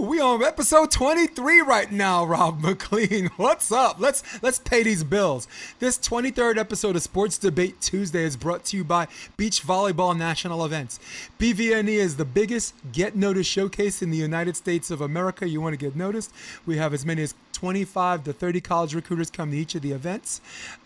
We on episode 23 right now, Rob McLean. What's up? Let's let's pay these bills. This 23rd episode of Sports Debate Tuesday is brought to you by Beach Volleyball National Events. BVNE is the biggest get noticed showcase in the United States of America. You want to get noticed? We have as many as 25 to 30 college recruiters come to each of the events.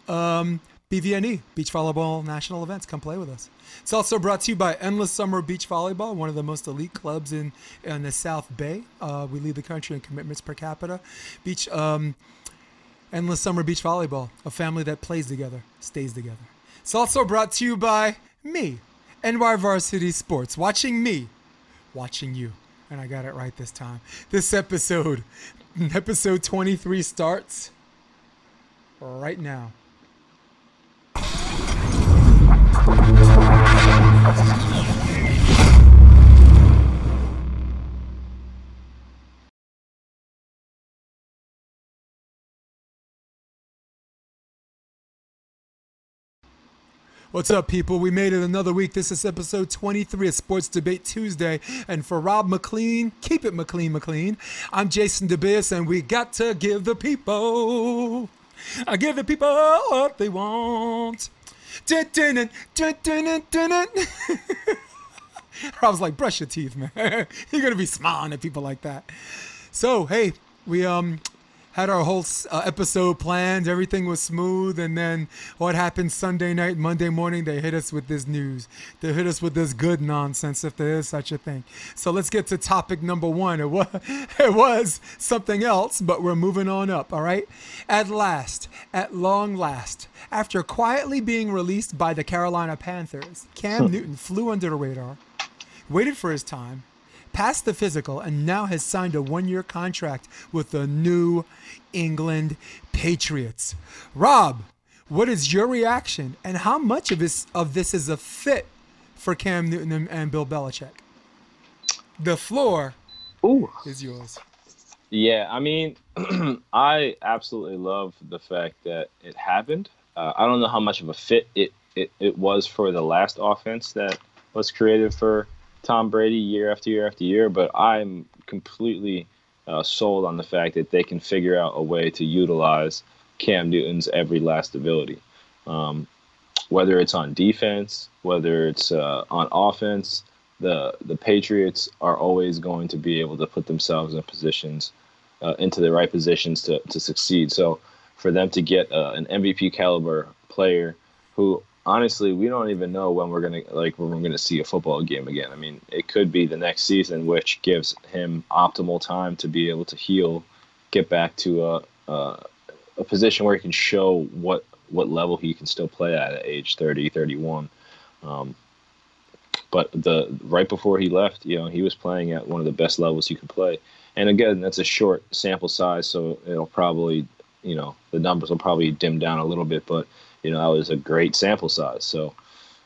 Um, BVNE, Beach Volleyball National Events. Come play with us. It's also brought to you by Endless Summer Beach Volleyball, one of the most elite clubs in, in the South Bay. Uh, we lead the country in commitments per capita. Beach um, Endless Summer Beach Volleyball, a family that plays together, stays together. It's also brought to you by me, NY Varsity Sports. Watching me, watching you. And I got it right this time. This episode, episode 23 starts right now. What's up, people? We made it another week. This is episode 23 of Sports Debate Tuesday. And for Rob McLean, keep it McLean, McLean. I'm Jason DeBias, and we got to give the people, I give the people what they want. Rob's like, brush your teeth, man. You're gonna be smiling at people like that. So, hey, we um had our whole uh, episode planned. Everything was smooth. And then what happened Sunday night, Monday morning, they hit us with this news. They hit us with this good nonsense, if there is such a thing. So let's get to topic number one. It was, it was something else, but we're moving on up, all right? At last, at long last, after quietly being released by the Carolina Panthers, Cam Newton flew under the radar, waited for his time, passed the physical, and now has signed a one year contract with the New England Patriots. Rob, what is your reaction, and how much of this, of this is a fit for Cam Newton and, Bill Belichick? The floor Ooh. is yours. Yeah, I mean, I absolutely love the fact that it happened. Uh, I don't know how much of a fit it, it, it was for the last offense that was created for Tom Brady year after year after year, but I'm completely uh, sold on the fact that they can figure out a way to utilize Cam Newton's every last ability. Um, whether it's on defense, whether it's uh, on offense, the the Patriots are always going to be able to put themselves in positions uh, into the right positions to to succeed. So for them to get uh, an MVP caliber player who honestly, we don't even know when we're gonna like when we're gonna see a football game again. I mean, it could be the next season, which gives him optimal time to be able to heal, get back to a a, a position where he can show what what level he can still play at at age 30, 31. Um, but the right before he left, you know, he was playing at one of the best levels you can play. And again, that's a short sample size, so it'll probably, you know, the numbers will probably dim down a little bit, but you know, that was a great sample size. So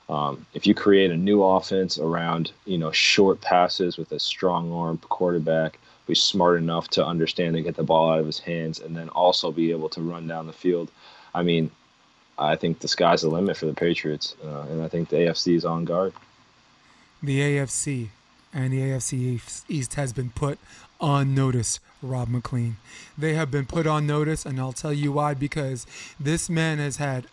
um, if you create a new offense around, you know, short passes with a strong arm quarterback who's smart enough to understand and get the ball out of his hands and then also be able to run down the field, I mean, I think the sky's the limit for the Patriots. Uh, and I think the AFC is on guard. The AFC and the AFC East has been put on notice, Rob McLean. They have been put on notice, and I'll tell you why because this man has had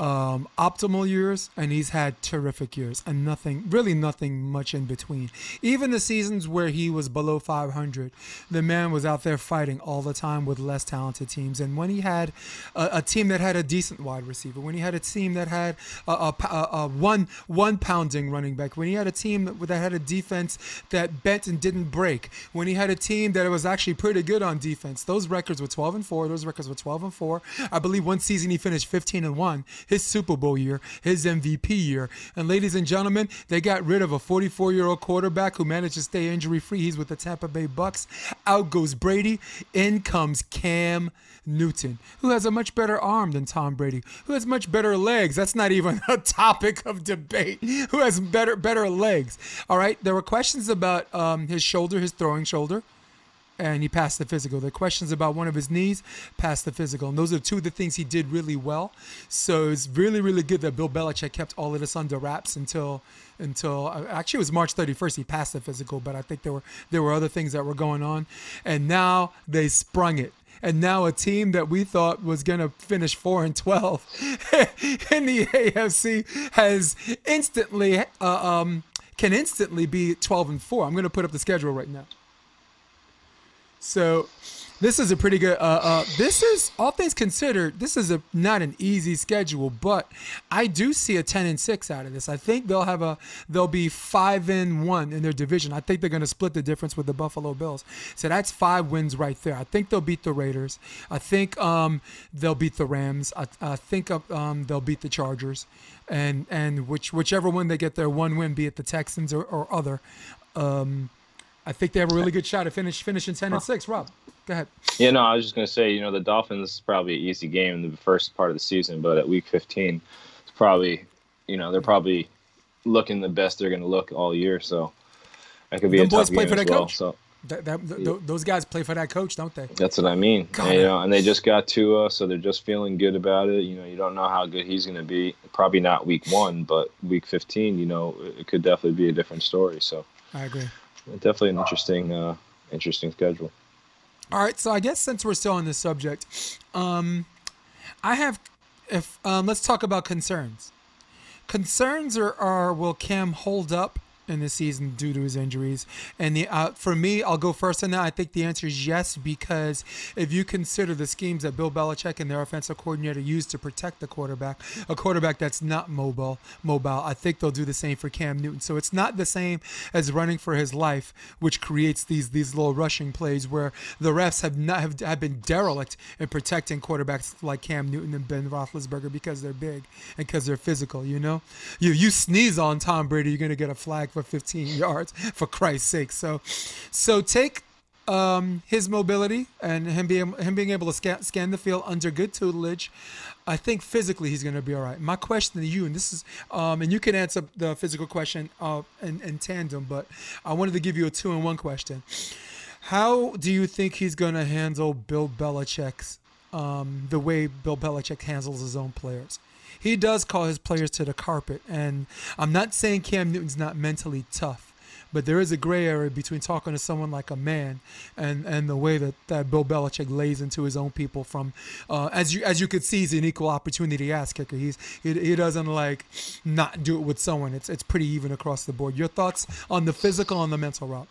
um, optimal years and he's had terrific years and nothing really nothing much in between. Even the seasons where he was below 500 the man was out there fighting all the time with less talented teams. And when he had a, a team that had a decent wide receiver when he had a team that had a, a, a, one one pounding running back when he had a team that, that had a defense that bent and didn't break when he had a team that was actually pretty good on defense those records were 12 and 4 those records were 12 and 4 i believe one season he finished 15 and 1 his Super Bowl year, his MVP year. And ladies and gentlemen, they got rid of a 44 year old quarterback who managed to stay injury free. He's with the Tampa Bay Bucks. Out goes Brady. In comes Cam Newton, who has a much better arm than Tom Brady, who has much better legs. That's not even a topic of debate. Who has better better legs? All right. There were questions about um, his shoulder, his throwing shoulder and he passed the physical. The questions about one of his knees, passed the physical. And those are two of the things he did really well. So it's really, really good that Bill Belichick kept all of this under wraps until until uh, actually it was March 31st he passed the physical, but I think there were there were other things that were going on. And now they sprung it and now a team that we thought was going to finish 4 and 12 in the AFC has instantly uh, um, can instantly be 12 and 4. I'm going to put up the schedule right now. So this is a pretty good. Uh, uh, this is all things considered. This is a not an easy schedule, but I do see a ten and six out of this. I think they'll have a they'll be five and one in their division. I think they're going to split the difference with the Buffalo Bills. So that's five wins right there. I think they'll beat the Raiders. I think um, they'll beat the Rams. I, I think um, they'll beat the Chargers, and and which whichever one they get their one win, be it the Texans or, or other. Um, I think they have a really good shot at finish finishing ten and six. Rob, go ahead. Yeah, no, I was just gonna say, you know, the Dolphins is probably an easy game in the first part of the season, but at week fifteen, it's probably, you know, they're probably looking the best they're gonna look all year. So that could be Them a tough play game for as well. coach. So That, that, th- those guys play for that coach, don't they? that's what I mean. And, you know, and they just got Tua, so they're just feeling good about it. You know, you don't know how good he's gonna be. Probably not week one, but week fifteen, you know, it could definitely be a different story. So I agree. Definitely an interesting, uh, interesting schedule. All right, so I guess since we're still on this subject, um, I have, if um, let's talk about concerns. Concerns are, are will Cam hold up in the season due to his injuries? And the uh, for me, I'll go first on that. I think the answer is yes because if you consider the schemes that Bill Belichick and their offensive coordinator used to protect the quarterback, a quarterback that's not mobile, mobile, I think they'll do the same for Cam Newton. So it's not the same as running for his life, which creates these these little rushing plays where the refs have not have, have been derelict in protecting quarterbacks like Cam Newton and Ben Roethlisberger because they're big and because they're physical. You know, you you sneeze on Tom Brady, you're gonna get a flag for 15 yards for Christ's sake. So, so take um, his mobility and him being him being able to scan, scan the field under good tutelage. I think physically he's going to be all right. My question to you, and this is, um, and you can answer the physical question uh, in, in tandem, but I wanted to give you a two in one question. How do you think he's going to handle Bill Belichick's um, the way Bill Belichick handles his own players? He does call his players to the carpet, and I'm not saying Cam Newton's not mentally tough, but there is a gray area between talking to someone like a man and, and the way that, that Bill Belichick lays into his own people. From uh, as you as you could see, he's an equal opportunity ass kicker. He's he, he doesn't like not do it with someone. It's it's pretty even across the board. Your thoughts on the physical and the mental route?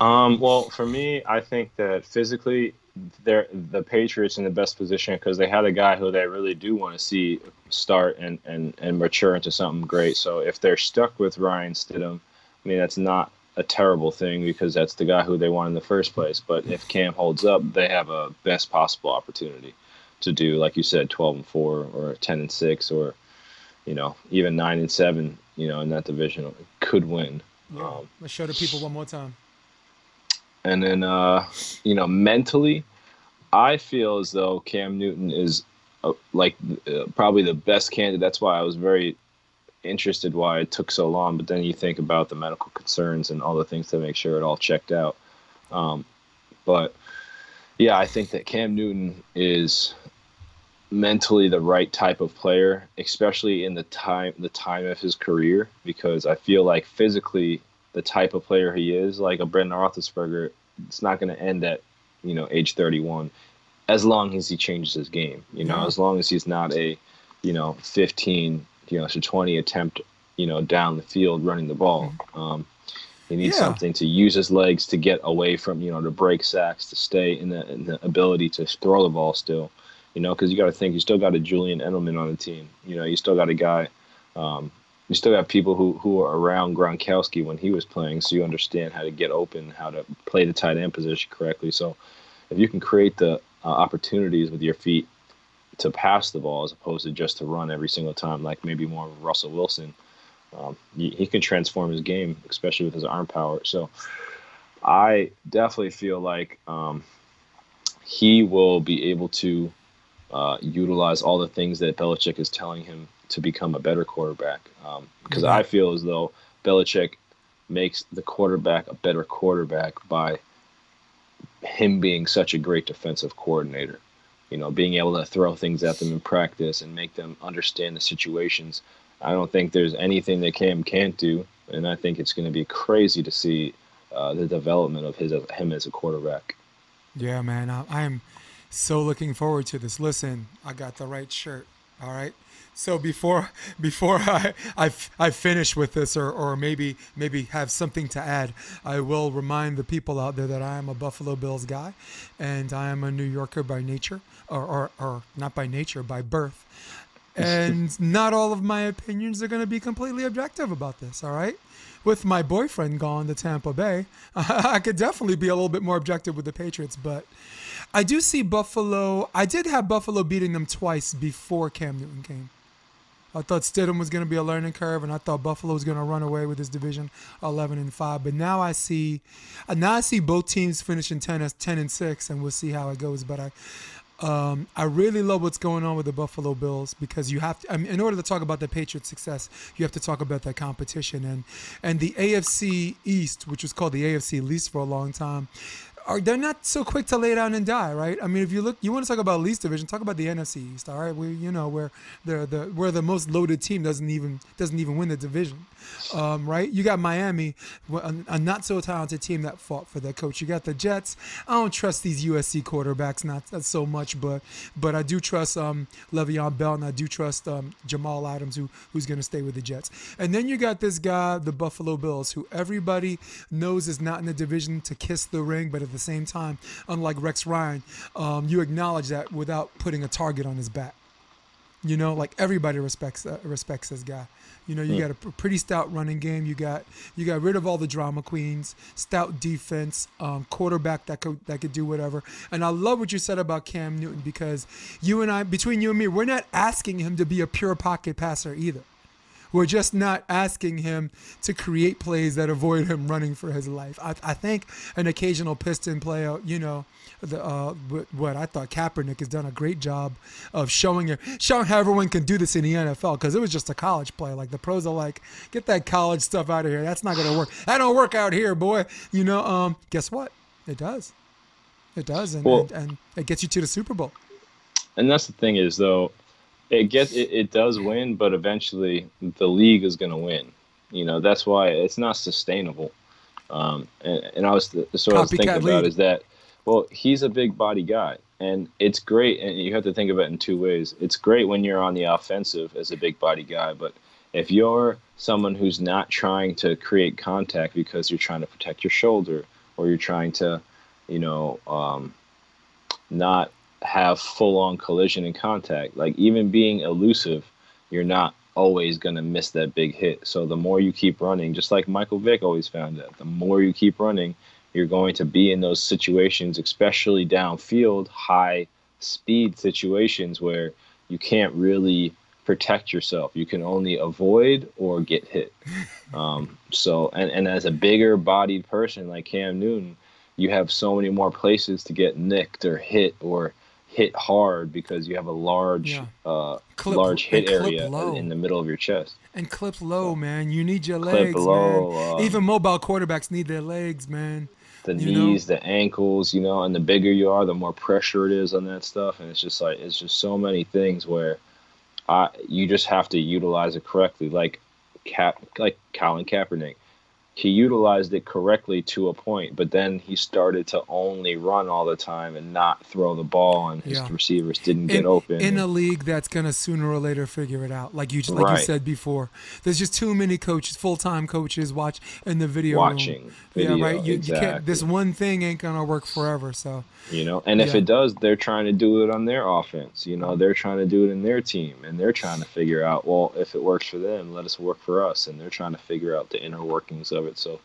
Um, well, for me, I think that physically, they're the Patriots in the best position because they had a guy who they really do want to see start and, and, and mature into something great. So if they're stuck with Ryan Stidham, I mean that's not a terrible thing because that's the guy who they want in the first place. But if Cam holds up, they have a best possible opportunity to do, like you said, twelve and four or ten and six or you know even nine and seven. You know in that division could win. Yeah. Um, Let's show the people one more time. And then, uh, you know, mentally, I feel as though Cam Newton is uh, like uh, probably the best candidate. That's why I was very interested why it took so long. But then you think about the medical concerns and all the things to make sure it all checked out. Um, but yeah, I think that Cam Newton is mentally the right type of player, especially in the time the time of his career, because I feel like physically the type of player he is, like a Brendan Roethlisberger, it's not going to end at you know age 31, as long as he changes his game. You know, Yeah. as long as he's not a you know 15 you know to 20 attempt you know down the field running the ball. Um, he needs Yeah. something to use his legs to get away from you know to break sacks to stay in the, in the ability to throw the ball still. You know, because you got to think you still got a Julian Edelman on the team. You know, you still got a guy. Um, you still have people who who are around Gronkowski when he was playing, so you understand how to get open, how to play the tight end position correctly. So, if you can create the uh, opportunities with your feet to pass the ball as opposed to just to run every single time, like maybe more of Russell Wilson, um, he, he can transform his game, especially with his arm power. So, I definitely feel like um, he will be able to uh, utilize all the things that Belichick is telling him to become a better quarterback. Because Mhm. I feel as though Belichick makes the quarterback a better quarterback by him being such a great defensive coordinator. You know, being able to throw things at them in practice and make them understand the situations. I don't think there's anything that Cam can't do, and I think it's going to be crazy to see uh, the development of his him as a quarterback. Yeah, man, I, I am so looking forward to this. Listen, I got the right shirt. All right. So before before I, I, I finish with this, or, or maybe maybe have something to add, I will remind the people out there that I am a Buffalo Bills guy, and I am a New Yorker by nature, or or, or not by nature, by birth, and not all of my opinions are going to be completely objective about this. All right. With my boyfriend gone to Tampa Bay, I could definitely be a little bit more objective with the Patriots, but I do see Buffalo. I did have Buffalo beating them twice before Cam Newton came. I thought Stidham was going to be a learning curve, and I thought Buffalo was going to run away with this division, 11 and five. But now I see, uh, now I see both teams finishing 10 as 10 and six, and we'll see how it goes. But I, um, I really love what's going on with the Buffalo Bills because you have to. I mean, in order to talk about the Patriots' success, you have to talk about that competition and and the AFC East, which was called the AFC least for a long time are they're not so quick to lay down and die, right? I mean, if you look, you want to talk about least division, talk about the NFC East, all right? We, you know, where the the where the most loaded team doesn't even doesn't even win the division, um, right? You got Miami, a, not so talented team that fought for their coach. You got the Jets. I don't trust these USC quarterbacks not, not so much, but but I do trust um, Le'Veon Bell and I do trust um, Jamal Adams, who who's going to stay with the Jets. And then you got this guy, the Buffalo Bills, who everybody knows is not in the division to kiss the ring, but at the same time, unlike Rex Ryan, um, you acknowledge that without putting a target on his back. You know, like everybody respects uh, respects this guy. You know, you got a pretty stout running game. You got you got rid of all the drama queens, stout defense, um, quarterback that could that could do whatever. And I love what you said about Cam Newton because you and I, between you and me, we're not asking him to be a pure pocket passer either. We're just not asking him to create plays that avoid him running for his life. I, I think an occasional pistol play, you know, the, uh, what I thought Kaepernick has done a great job of showing it, showing how everyone can do this in the NFL because it was just a college play. Like the pros are like, get that college stuff out of here. That's not gonna work. That don't work out here, boy. You know, um, guess what? It does. It does, and, well, and, and it gets you to the Super Bowl. And that's the thing is though, it gets it, it does win, but eventually the league is going to win. You know that's why it's not sustainable. Um, and, and I was the, so I was thinking about is that well he's a big body guy and it's great and you have to think of it in two ways. It's great when you're on the offensive as a big body guy, but if you're someone who's not trying to create contact because you're trying to protect your shoulder or you're trying to, you know, um, not have full on collision and contact. Like even being elusive, you're not always going to miss that big hit. So the more you keep running, just like Michael Vick always found that, the more you keep running, you're going to be in those situations, especially downfield, high speed situations where you can't really protect yourself. You can only avoid or get hit. Um, so, and, and as a bigger bodied person like Cam Newton, you have so many more places to get nicked or hit or hit hard because you have a large yeah. uh, clip, large hit area low. in the middle of your chest. And clip low, man. You need your legs, low, man. Uh, Even mobile quarterbacks need their legs, man. The you knees, know? the ankles, you know, and the bigger you are, the more pressure it is on that stuff. And it's just like it's just so many things where I you just have to utilize it correctly. Like Cap like Colin Kaepernick he utilized it correctly to a point, but then he started to only run all the time and not throw the ball, and his yeah. receivers didn't get in, open. In a league that's gonna sooner or later figure it out, like you like right. you said before, there's just too many coaches, full time coaches, watch in the video watching. Room. Video, yeah, right. You, exactly. you can't. This one thing ain't gonna work forever. So you know, and if it does, they're trying to do it on their offense. You know, they're trying to do it in their team, and they're trying to figure out, well, if it works for them, let us work for us, and they're trying to figure out the inner workings of it. So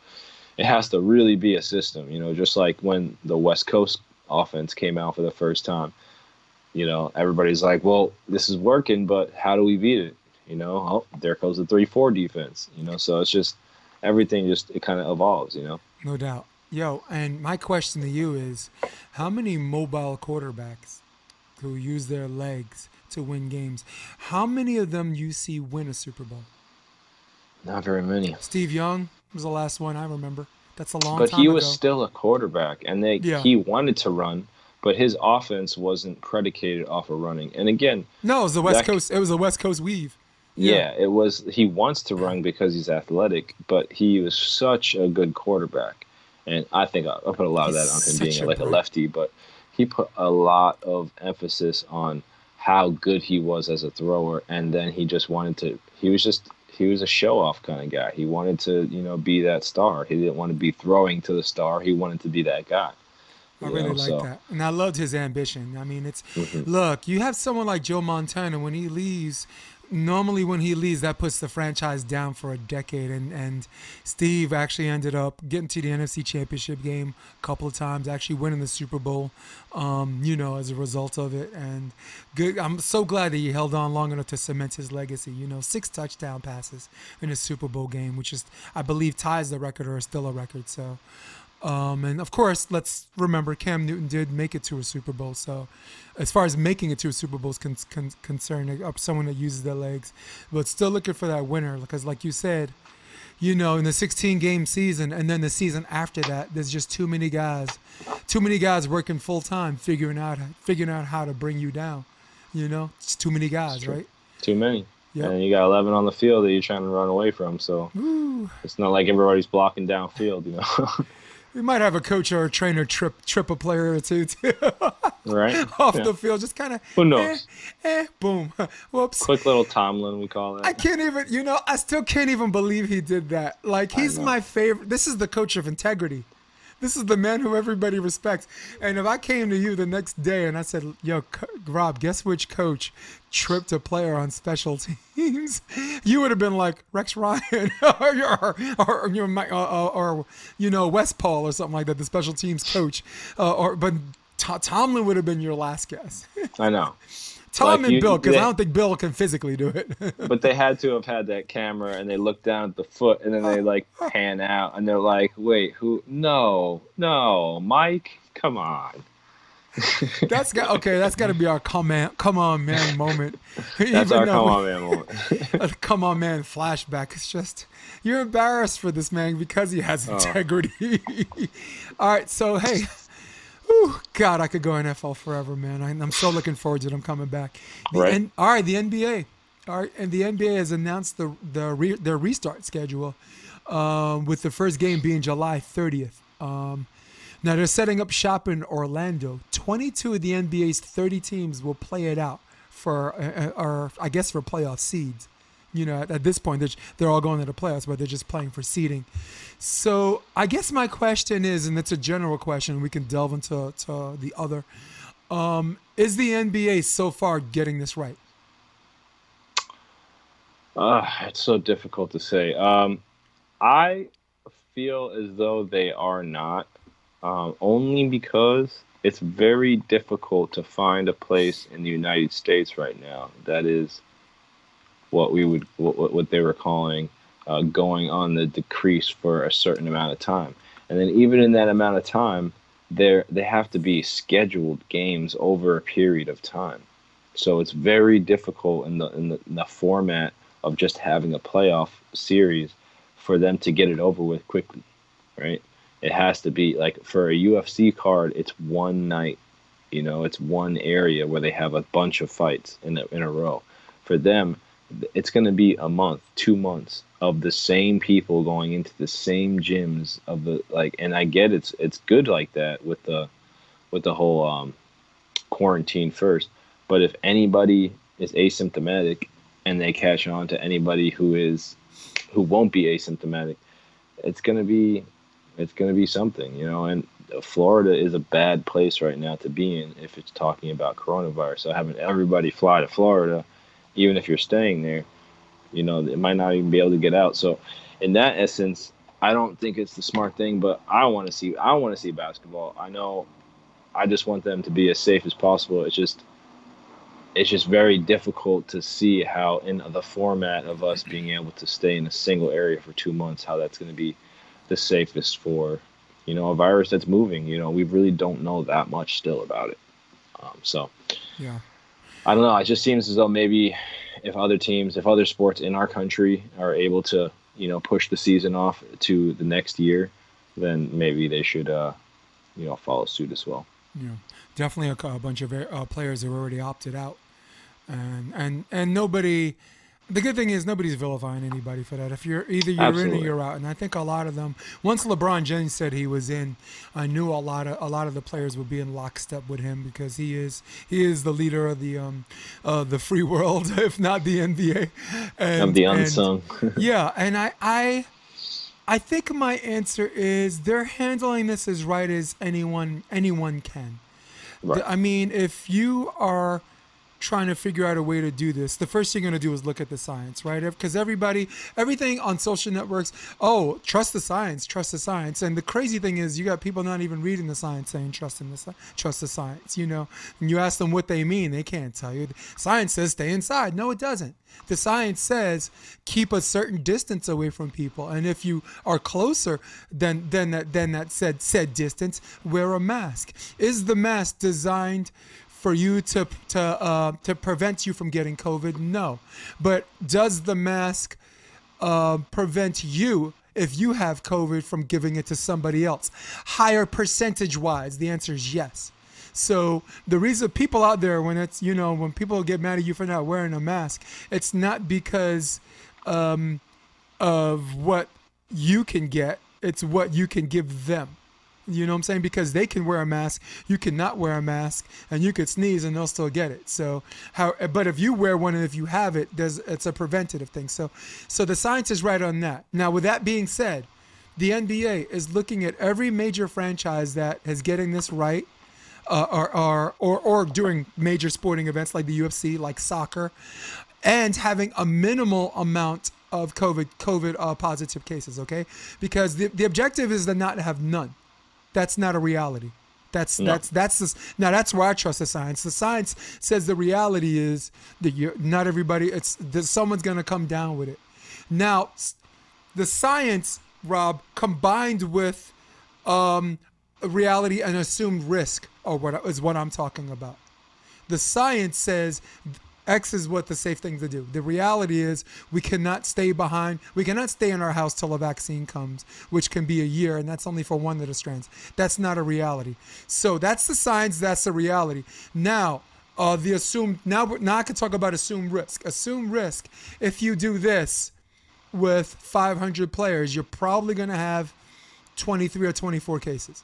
it has to really be a system, you know, just like when the West Coast offense came out for the first time. You know, everybody's like, well, this is working, but how do we beat it? You know, oh, there goes the 3 4 defense, you know, so it's just everything just, it kind of evolves, you know? No doubt. Yo, and my question to you is how many mobile quarterbacks who use their legs to win games, how many of them you see win a Super Bowl? Not very many. Steve Young, was the last one I remember. That's a long but he was ago. still a quarterback, and they Yeah. he wanted to run, but his offense wasn't predicated off of running. And again, no, it was the West that- Coast. It was the West Coast weave. yeah. it was he wants to run because he's athletic, but he was such a good quarterback, and I think I, I put a lot of that on him being a like a lefty, but he put a lot of emphasis on how good he was as a thrower, and then he just wanted to. He was just he was a show off kind of guy. He wanted to you know be that star. He didn't want to be throwing to the star. He wanted to be that guy. I really know, like so- that, and I loved his ambition. I mean, it's Mhm. look, you have someone like Joe Montana when he leaves. Normally, when he leaves, that puts the franchise down for a decade. And and Steve actually ended up getting to the NFC Championship game a couple of times, actually winning the Super Bowl. Um, you know, as a result of it, and good. I'm so glad that he held on long enough to cement his legacy. You know, six touchdown passes in a Super Bowl game, which is, I believe, ties the record or is still a record. So. Um, and of course, let's remember Cam Newton did make it to a Super Bowl. So, as far as making it to a Super Bowl is con- con- concerned, uh, someone that uses their legs, but still looking for that winner because, like you said, you know, in the 16 game season and then the season after that, there's just too many guys, too many guys working full time, figuring out figuring out how to bring you down. You know, it's too many guys, right? Too many. Yep. And you got 11 on the field that you're trying to run away from. So Ooh. it's not like everybody's blocking downfield, you know? We might have a coach or a trainer trip trip a player or two too right? off Yeah. the field, just kind of Who knows? Eh, eh, boom, whoops. Quick little Tomlin, we call it. I can't even, you know, I still can't even believe he did that. Like, he's my favorite. This is the coach of integrity. This is the man who everybody respects. And if I came to you the next day and I said, "Yo, Rob, guess which coach tripped a player on special teams?" You would have been like Rex Ryan or or, or, or, you know, uh, uh, or you know Wes Paul or something like that, the special teams coach. Uh, or but T- Tomlin would have been your last guess. I know. Tom Like and you- Bill, because I don't think Bill can physically do it. But they had to have had that camera and they look down at the foot and then they like pan out and they're like, wait, who? No, no, Mike, come on. That's got okay. That's got to be our come on, come on, man moment. That's Even our come on man moment. come on, man flashback. It's just you're embarrassed for this man because he has Oh. integrity. All right, so hey, whew, God, I could go NFL forever, man. I, I'm so looking forward to them coming back. The Right. N- all right, the NBA. All right, and the NBA has announced the the re, their restart schedule, um, with the first game being July 30th. Um, now they're setting up shop in Orlando. 22 of the NBA's 30 teams will play it out for, uh, uh, or I guess for playoff seeds. You know, at, at this point, they're, they're all going to the playoffs, but they're just playing for seeding. So I guess my question is, and it's a general question, we can delve into to the other. Um, is the NBA so far getting this right? Uh, it's so difficult to say. Um, I feel as though they are not, um, only because it's very difficult to find a place in the United States right now that is what we would what, what- they were calling uh, going on the decrease for a certain amount of time, and then even in that amount of time, there they have to be scheduled games over a period of time. So it's very difficult in the in the, in the format of just having a playoff series for them to get it over with quickly, right? It has to be like for a UFC card, it's one night, you know, it's one area where they have a bunch of fights in a, in a row. For them, it's going to be a month, two months of the same people going into the same gyms of the like. And I get it's it's good like that with the with the whole um, quarantine first. But if anybody is asymptomatic and they catch on to anybody who is who won't be asymptomatic, it's gonna be it's gonna be something, you know. And Florida is a bad place right now to be in if it's talking about coronavirus. So having everybody fly to Florida, even if you're staying there, you know, it might not even be able to get out. So in that essence, I don't think it's the smart thing. But I want to see I want to see basketball. I know. I just want them to be as safe as possible. It's just it's just very difficult to see how in the format of us being able to stay in a single area for two months how that's going to be the safest for you know a virus that's moving you know we really don't know that much still about it um, so Yeah. I don't know. It just seems as though maybe if other teams if other sports in our country are able to you know push the season off to the next year then maybe they should, uh, you know, follow suit as well. Yeah, definitely a, a bunch of uh, players have already opted out, and and and nobody the good thing is nobody's vilifying anybody for that. If you're either you're Absolutely. in or you're out, and I think a lot of them. Once LeBron James said he was in, I knew a lot of a lot of the players would be in lockstep with him because he is he is the leader of the um uh, the free world, if not the NBA. And, I'm the unsung. And, yeah, and I I I think my answer is they're handling this as right as anyone anyone can. Right. I mean, if you are trying to figure out a way to do this, the first thing you're going to do is look at the science, right? Because everybody, everything on social networks, oh, trust the science, trust the science. And the crazy thing is, you got people not even reading the science saying trust in the trust the science. You know, and you ask them what they mean, they can't tell you. Science says stay inside. No, it doesn't. The science says keep a certain distance away from people, and if you are closer than than that than that said said distance, wear a mask. Is the mask designed for you to to uh, to prevent you from getting COVID? No. But does the mask uh, prevent you if you have COVID from giving it to somebody else? Higher percentage wise, the answer is yes. So the reason people out there, when it's you know when people get mad at you for not wearing a mask, it's not because um, of what you can get; it's what you can give them. You know what I'm saying? Because they can wear a mask, you cannot wear a mask, and you could sneeze and they'll still get it. So how? But if you wear one and if you have it, there's it's a preventative thing. So, so the science is right on that. Now, with that being said, the NBA is looking at every major franchise that is getting this right, uh, or, or or or doing major sporting events like the UFC, like soccer, and having a minimal amount of COVID COVID uh, positive cases. Okay, because the the objective is to not have none. That's not a reality. That's no. that's that's this, now that's where I trust the science. The science says the reality is that you're not everybody it's that someone's gonna come down with it. Now, the science, Rob, combined with um, reality and assumed risk, or what is what I'm talking about. The science says X is what the safe thing to do. The reality is we cannot stay behind. We cannot stay in our house till a vaccine comes, which can be a year, and that's only for one of the strands. That's not a reality. So that's the science. That's the reality. Now, uh, the assumed now now I can talk about assumed risk. Assumed risk. If you do this with 500 players, you're probably going to have 23 or 24 cases.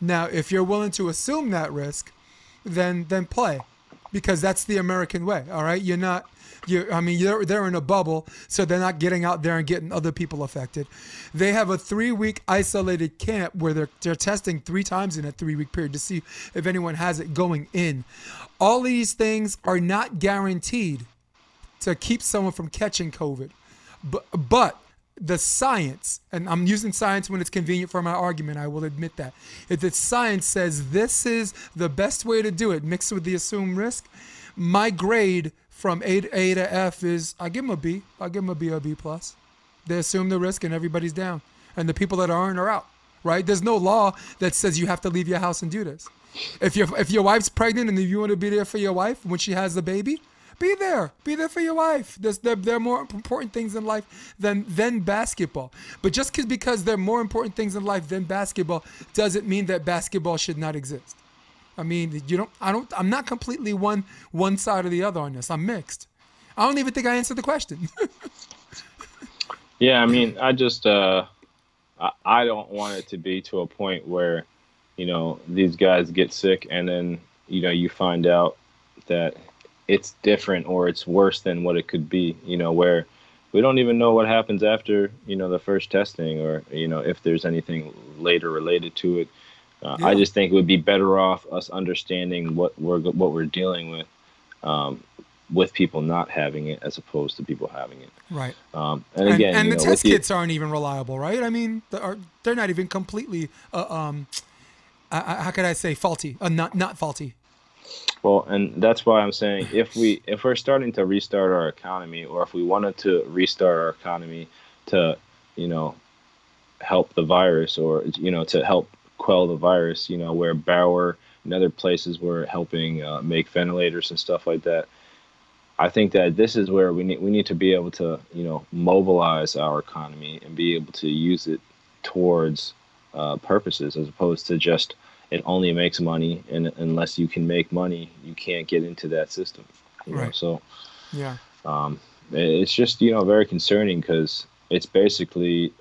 Now, if you're willing to assume that risk, then then play because that's the American way. All right, you're not. You, I mean, they're, they're in a bubble, so they're not getting out there and getting other people affected. They have a three week isolated camp where they're, they're testing three times in a three week period to see if anyone has it going in. All these things are not guaranteed to keep someone from catching COVID. But, but the science, and I'm using science when it's convenient for my argument, I will admit that. If the science says this is the best way to do it, mixed with the assumed risk, my grade from A to, a to F is I give them a B. I give them a B or a B plus. They assume the risk and everybody's down. And the people that aren't are out. Right? There's no law that says you have to leave your house and do this. If your if your wife's pregnant and you want to be there for your wife when she has the baby, be there. Be there for your wife. There's, there, there are more important things in life than, than basketball. But just cause, because there are more important things in life than basketball doesn't mean that basketball should not exist. I mean, you don't. I don't. I'm not completely one one side or the other on this. I'm mixed. I don't even think I answered the question. yeah, I mean, I just uh, I, I don't want it to be to a point where, you know, these guys get sick and then you know you find out that it's different or it's worse than what it could be, you know, where we don't even know what happens after, you know, the first testing or, you know, if there's anything later related to it. Uh, yeah. I just think it would be better off us understanding what we're what we're dealing with, um, with people not having it as opposed to people having it. Right. Um, and again, and, and the know, test kits the, aren't even reliable, right? I mean, they're, they're not even completely, uh, um, uh, how could I say, faulty? Uh, not not faulty. Well, and that's why I'm saying if we if we're starting to restart our economy, or if we wanted to restart our economy to, you know, help the virus, or you know, to help quell the virus, you know, where Bauer and other places were helping uh, make ventilators and stuff like that. I think that this is where we need we need to be able to you know mobilize our economy and be able to use it towards uh, purposes as opposed to just it only makes money and unless you can make money you can't get into that system you know? Right. so Yeah. um, it's just you know very concerning because it's basically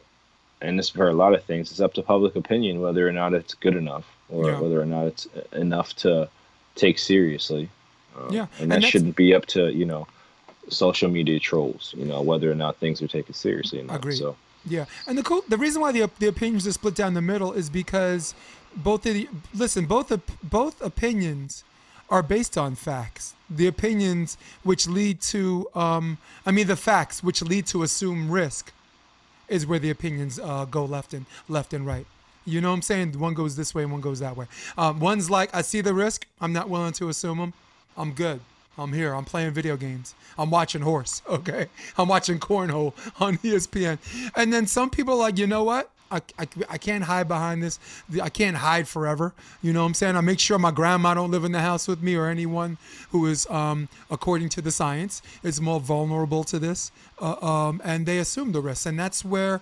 and this for a lot of things it's up to public opinion whether or not it's good enough or Yeah. whether or not it's enough to take seriously uh, Yeah, and and that shouldn't be up to you know social media trolls you know whether or not things are taken seriously or not. Agreed. so Yeah, and the cool, the reason why the the opinions are split down the middle is because both of the listen both both opinions are based on facts. The opinions which lead to um, I mean the facts which lead to assume risk is where the opinions uh, go left and left and right. You know what I'm saying? One goes this way and one goes that way. Um, one's like, I see the risk. I'm not willing to assume them. I'm good. I'm here. I'm playing video games. I'm watching horse. Okay. I'm watching cornhole on ESPN. And then some people are like, you know what? I, I, I can't hide behind this. I can't hide forever. You know what I'm saying? I make sure my grandma don't live in the house with me or anyone who is, um, according to the science, is more vulnerable to this. Uh, um, and they assume the risk. And that's where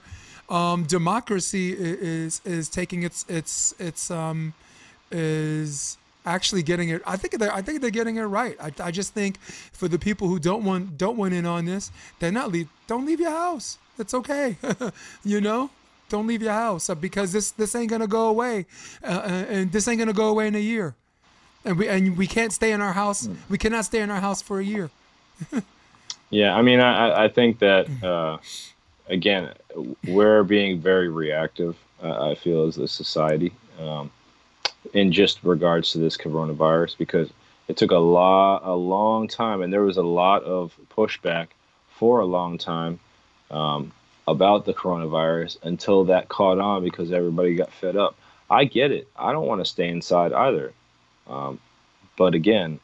um, democracy is is taking its its its um, is actually getting it. I think they're I think they're getting it right. I, I just think for the people who don't want don't want in on this, they're not leave. Don't leave your house. It's okay. you know. Don't leave your house uh, because this this ain't gonna go away, uh, uh, and this ain't gonna go away in a year, and we and we can't stay in our house. We cannot stay in our house for a year. Yeah, I mean, I, I- I think that uh, again, we're being very reactive. Uh, I feel as a society, um, in just regards to this coronavirus, because it took a lot, a long time, and there was a lot of pushback for a long time um, about the coronavirus until that caught on because everybody got fed up. I get it. I don't want to stay inside either, um, but again,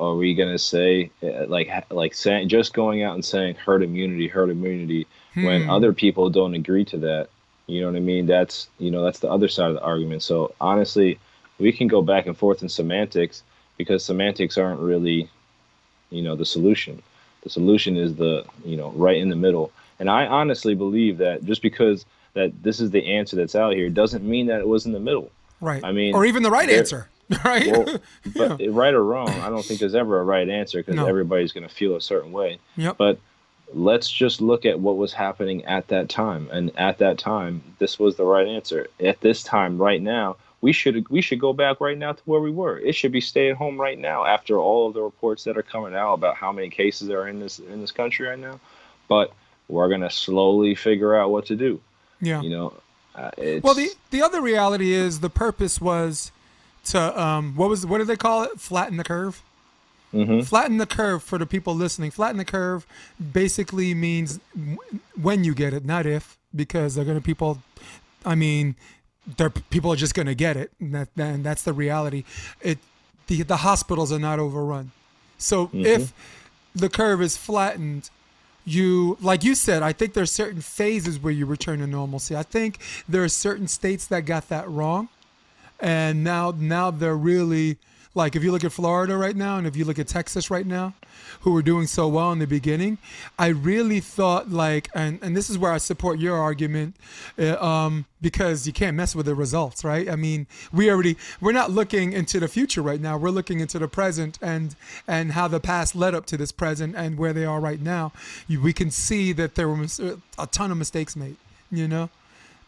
are we gonna say uh, like like saying just going out and saying herd immunity, herd immunity when Hmm. other people don't agree to that? You know what I mean? That's you know that's the other side of the argument. So honestly, we can go back and forth in semantics because semantics aren't really, you know, the solution. The solution is the you know right in the middle. And I honestly believe that just because that this is the answer that's out here doesn't mean that it was in the middle. Right. I mean, or even the right answer. Right. Well, but right or wrong, I don't think there's ever a right answer because No. everybody's going to feel a certain way. yep. But let's just look at what was happening at that time, and at that time, this was the right answer. At this time, right now, we should we should go back right now to where we were. It should be stay at home right now after all of the reports that are coming out about how many cases are in this in this country right now. But we're going to slowly figure out what to do. yeah. You know, uh, it's, Well, the the other reality is the purpose was to um what was what did they call it? Flatten the curve. Mhm. Flatten the curve for the people listening. Flatten the curve basically means w- when you get it, not if, because they're gonna people. I mean, they're people are just gonna get it, and that and that's the reality. It the the hospitals are not overrun, so if the curve is flattened, you like you said i think there's certain phases where you return to normalcy. I think there are certain states that got that wrong and now now they're really like if you look at Florida right now and if you look at Texas right now who were doing so well in the beginning I really thought like and and this is where I support your argument uh, um because you can't mess with the results right? I mean we already we're not looking into the future right now. We're looking into the present and and how the past led up to this present and where they are right now. We can see that there were a ton of mistakes made you know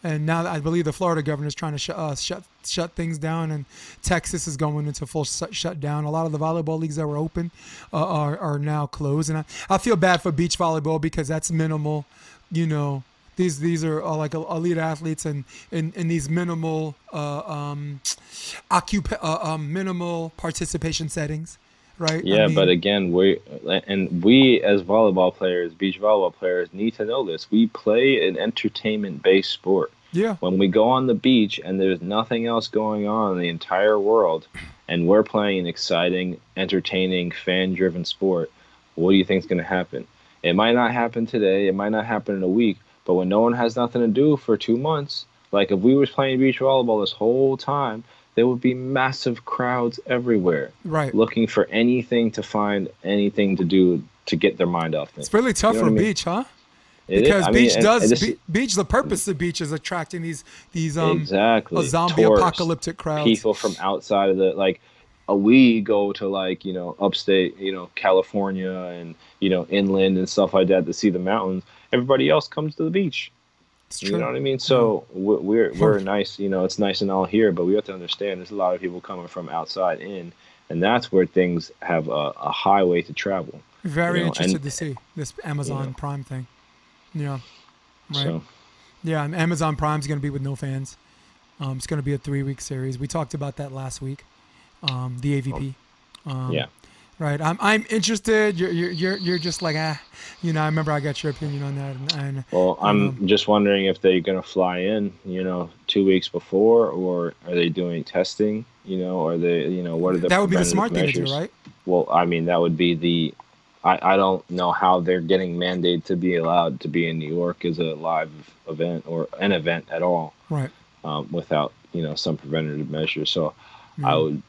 and now I believe the Florida governor is trying to shut uh, shut shut things down, and Texas is going into full shut shutdown. A lot of the volleyball leagues that were open uh, are are now closed, and I, I feel bad for beach volleyball because that's minimal. You know, these these are uh, like elite athletes, and in, in these minimal uh, um, occup- uh, um, minimal participation settings, right? I Yeah, but again, we and we as volleyball players, beach volleyball players, need to know this. We play an entertainment-based sport. Yeah, When we go on the beach and there's nothing else going on in the entire world, and we're playing an exciting, entertaining, fan-driven sport, what do you think is going to happen? It might not happen today. It might not happen in a week. But when no one has nothing to do for two months, like if we was playing beach volleyball this whole time, there would be massive crowds everywhere right. looking for anything to find anything to do to get their mind off things. It's really tough You know for what I mean? beach, huh? It is- because I mean, beach and- does and this beach. The purpose of beach is attracting these these um exactly. a zombie tourists, apocalyptic crowds. people from outside of the like uh, we go to like you know upstate you know california and you know inland and stuff like that to see the mountains. Everybody else comes to the beach. You know what i mean? So we're we're, nice you know it's nice and all here but we have to understand there's a lot of people coming from outside in and that's where things have a, a highway to travel. Very you know, interested and- to see this Amazon know. Prime thing. Yeah. Right. so Yeah, and Amazon Prime's going to be with no fans. Um, it's going to be a three week series. We talked about that last week. Um, the AVP. Um, yeah Right. I'm I'm interested. You're you're you're, you're just like ah, you know. I remember I got your opinion on that, and, and well i'm Um, just wondering if they're going to fly in you know two weeks before or are they doing testing you know or they you know what are the that would be the smart thing to do, right? Well, I mean, that would be the. I, I don't know how they're getting mandated to be allowed to be in New York as a live event or an event at all Right. um, without you know some preventative measures. So Mm-hmm. I would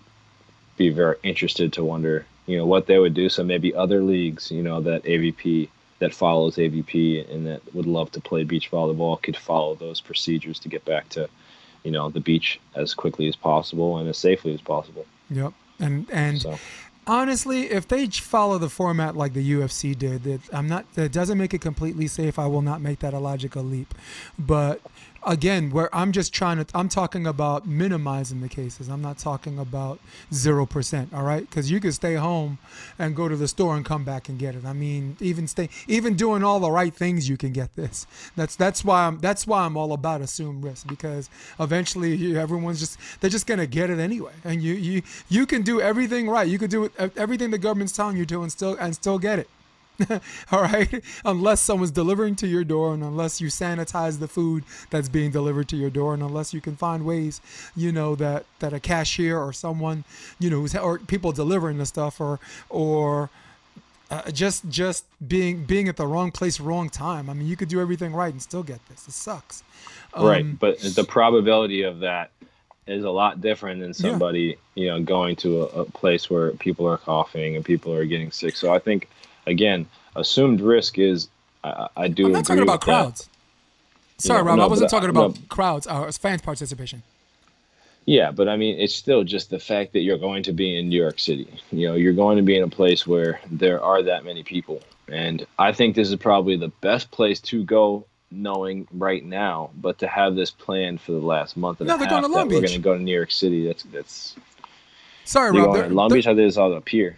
be very interested to wonder you know what they would do. So maybe other leagues, you know, that AVP that follows AVP and that would love to play beach volleyball could follow those procedures to get back to you know the beach as quickly as possible and as safely as possible. Yep. And and So honestly, if they follow the format like the UFC did, that I'm not that doesn't make it completely safe. I will not make that a logical leap. But again, where I'm just trying to I'm talking about minimizing the cases. I'm not talking about 0%, all right? Cuz you can stay home and go to the store and come back and get it. I mean, even stay even doing all the right things you can get this. That's that's why I'm that's why I'm all about assume risk because eventually you, everyone's just they're just going to get it anyway. And you you you can do everything right. You could do everything the government's telling you to and still and still get it. All right, unless someone's delivering to your door, and unless you sanitize the food that's being delivered to your door, and unless you can find ways, you know, that that a cashier or someone, you know, who's or people delivering the stuff, or or uh, just just being being at the wrong place, wrong time. I mean, you could do everything right and still get this. It sucks. right Um, but the probability of that is a lot different than Yeah. somebody you know going to a, a place where people are coughing and people are getting sick so i think again assumed risk is i, I do I'm not talking agree about with that. crowds. Sorry, know, Rob. no, I wasn't but I- talking about no. crowds. Uh, fans participation. yeah but i mean it's still just the fact that you're going to be in new york city you know you're going to be in a place where there are that many people and i think this is probably the best place to go knowing right now but to have this planned for the last month and No, a half going to that Long we're going to go to new york city that's that's Sorry, Rob. going they're- to long beach i did this all up here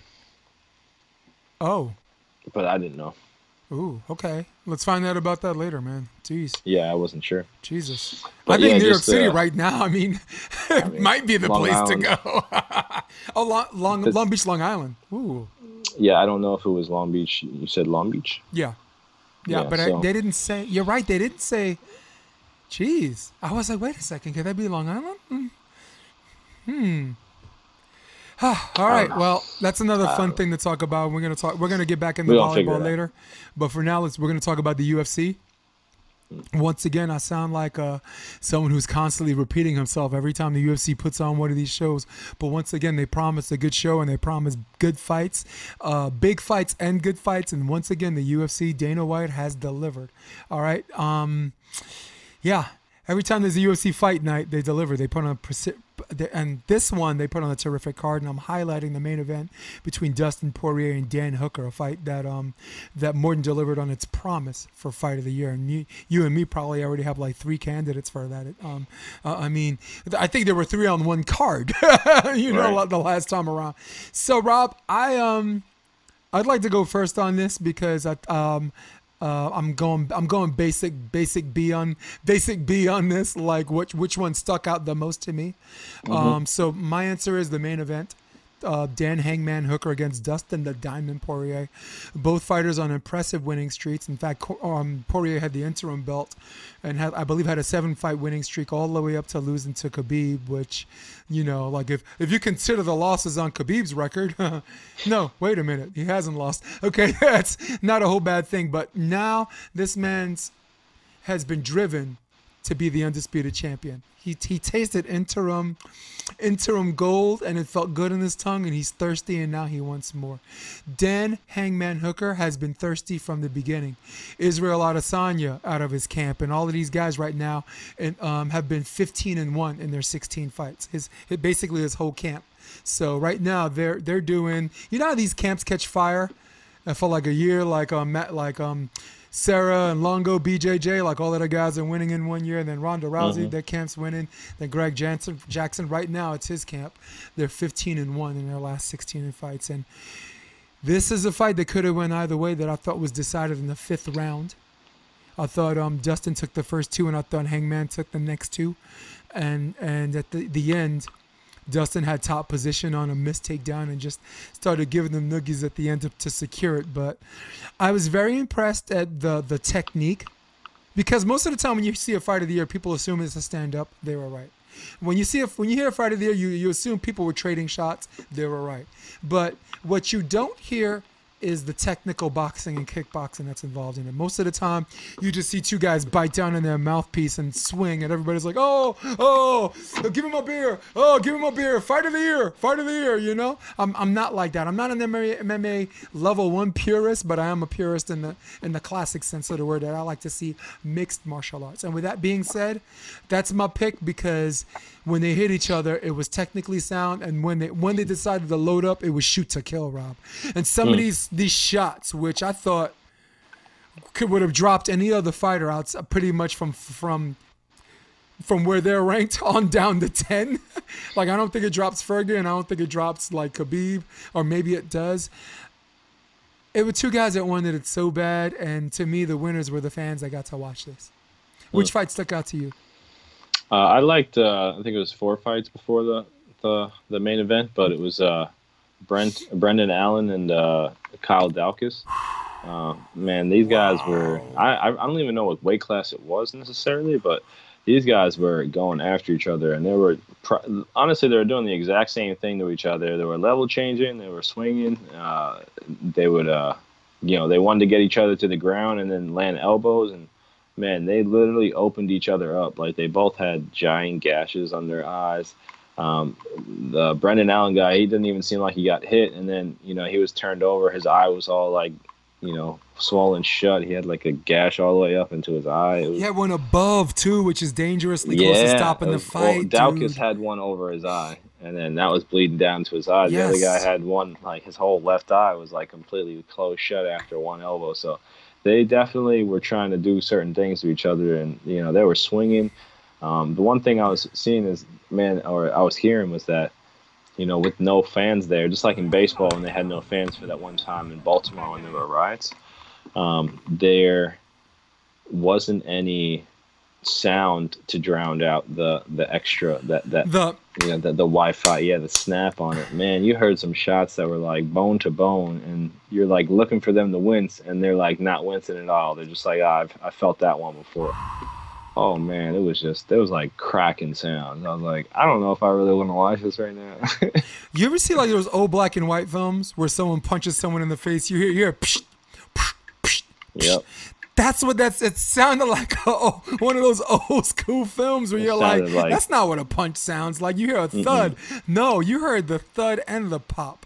Oh. But i didn't know Ooh, okay. Let's find out about that later, man. Jeez, yeah i wasn't sure Jesus. But I think yeah, New York just, City uh, right now. I mean, it mean, might be the Long place Island. to go. oh, Long, Long, Long Beach, Long Island. Ooh, yeah i don't know if it was long beach you said long beach yeah, yeah. Yeah, but I, they didn't say. You're right. They didn't say. Jeez, I was like, wait a second. Could that be Long Island? Hmm. Hmm. All right. Well, that's another fun thing to talk about. We're gonna talk. We're gonna get back into volleyball later, but for now, let's. We're gonna talk about the UFC. Once again, I sound like uh, someone who's constantly repeating himself every time the UFC puts on one of these shows. But once again, they promise a good show and they promise good fights, uh, big fights and good fights. And once again, the UFC Dana White has delivered. All right. Um, yeah. Every time there's a UFC fight night, they deliver. They put on a and this one they put on a terrific card. And I'm highlighting the main event between Dustin Poirier and Dan Hooker, a fight that um that Morton delivered on its promise for fight of the year. And you, you and me probably already have like three candidates for that. Um, uh, I mean, I think there were three on one card. you know, Right. the last time around. So Rob, I um. I'd like to go first on this because I, um, uh, I'm going I'm going basic basic B on basic B on this. Like which which one stuck out the most to me? Um, so my answer is the main event. Uh, Dan Hangman Hooker against Dustin the Diamond Poirier. Both fighters on impressive winning streaks. In fact, um, Poirier had the interim belt and had, I believe had a seven fight winning streak all the way up to losing to Khabib, which, you know, like if, if you consider the losses on Khabib's record, no, wait a minute, he hasn't lost. Okay, that's not a whole bad thing. But now this man's has been driven to be the undisputed champion. He he tasted interim interim gold and it felt good in his tongue and he's thirsty and now he wants more. Dan Hangman Hooker has been thirsty from the beginning. Israel Adesanya out of his camp and all of these guys right now and um, have been 15 and 1 in their 16 fights. His, basically his whole camp. So right now they're they're doing you know how these camps catch fire for like a year like um like um Serra and Longo, BJJ, like all of the guys are winning in one year, and then Ronda Rousey, Mhm. their camp's winning. Then Greg Jackson, Jackson, right now it's his camp. They're 15 and one in their last 16 in fights, and this is a fight that could have went either way. That I thought was decided in the fifth round. I thought um, Dustin took the first two, and I thought Hangman took the next two, and and at the the end, Dustin had top position on a missed takedown and just started giving them noogies at the end to, to secure it. But I was very impressed at the the technique because most of the time when you see a fight of the year, people assume it's a stand up. They were right. When you see a, when you hear a fight of the year, you you assume people were trading shots. They were right. But what you don't hear is the technical boxing and kickboxing that's involved in it. Most of the time, you just see two guys bite down in their mouthpiece and swing, and everybody's like, "Oh, oh, give him a beer! Oh, give him a beer! Fight of the year! Fight of the year!" You know, I'm, I'm not like that. I'm not an MMA, MMA level one purist, but I am a purist in the in the classic sense of the word. That I like to see mixed martial arts. And with that being said, that's my pick because when they hit each other, it was technically sound, and when they when they decided to load up, it was shoot to kill, Rob. And some of mm. these these shots, which I thought could would have dropped any other fighter out pretty much from from from where they're ranked on down to 10. like I don't think it drops Fergie and I don't think it drops like Khabib or maybe it does. It were two guys that wanted it so bad and to me the winners were the fans that got to watch this. Which fight stuck out to you? Uh, I liked. Uh, I think it was four fights before the the, the main event, but it was uh, Brent Brendan Allen and uh, Kyle Daukaus. Uh, man, these guys were. I I don't even know what weight class it was necessarily, but these guys were going after each other, and they were pr- honestly they were doing the exact same thing to each other. They were level changing, they were swinging. Uh, they would, uh, you know, they wanted to get each other to the ground and then land elbows and man, they literally opened each other up. Like they both had giant gashes on their eyes. Um, the Brendan Allen guy, he didn't even seem like he got hit, and then you know he was turned over. His eye was all like, you know, swollen shut. He had like a gash all the way up into his eye. Was, He had one above too, which is dangerously close to stopping the was- well, fight. Daukaus dude. had one over his eye, and then that was bleeding down to his eye. The Yes. other guy had one, like his whole left eye was like completely closed shut after one elbow. So they definitely were trying to do certain things to each other, and you know they were swinging. Um, the one thing I was seeing is, man, or I was hearing was that, you know, with no fans there, just like in baseball when they had no fans for that one time in Baltimore when there were riots, um, there wasn't any sound to drown out the the extra that that the you know the, the Wi-Fi, yeah, the snap on it. Man, you heard some shots that were like bone to bone, and you're like looking for them to wince, and they're like not wincing at all. They're just like, ah, I've I felt that one before. Oh man, it was just it was like cracking sounds. I was like, I don't know if I really want to watch this right now. You ever see like those old black and white films where someone punches someone in the face? You hear, you hear, psh, psh, psh, yep. That's what that's. It sounded like oh, one of those old school films where It you're like, like- that's not what a punch sounds like. You hear a thud. No, you heard the thud and the pop.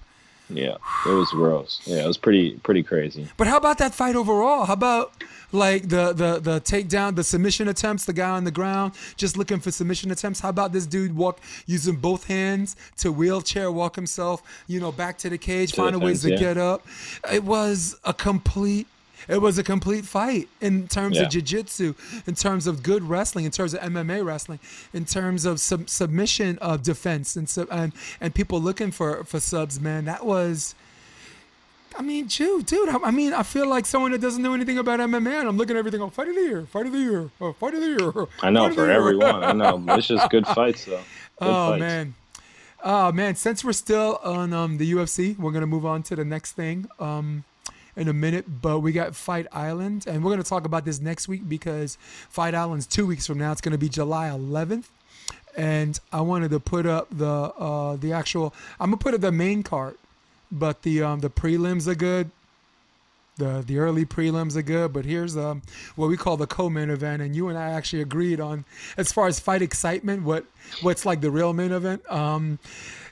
Yeah, it was gross. Yeah, it was pretty pretty crazy. But how about that fight overall? How about like the the the takedown, the submission attempts, the guy on the ground just looking for submission attempts? How about this dude walk using both hands to wheelchair walk himself, you know, back to the cage, To the ways to yeah. get up? It was a complete it was a complete fight in terms Yeah. of jiu-jitsu, in terms of good wrestling, in terms of MMA wrestling, in terms of sub- submission of defense and sub- and and people looking for for subs, man. That was I mean, dude, dude. I, I mean, I feel like someone that doesn't know anything about MMA, and I'm looking at everything. Oh, fight of the year, fight of the year, oh, fight of the year. I know fight of the for everyone. I know it's just good fights though. Good Oh fights. man, oh man. Since we're still on um, the UFC, we're gonna move on to the next thing um, in a minute. But we got Fight Island, and we're gonna talk about this next week because Fight Island's two weeks from now. It's gonna be July 11th, and I wanted to put up the uh, the actual. I'm gonna put up the main card, but the um, the prelims are good. the the early prelims are good, but here's um what we call the co-main event, and you and I actually agreed on as far as fight excitement, what what's like the real main event. Um,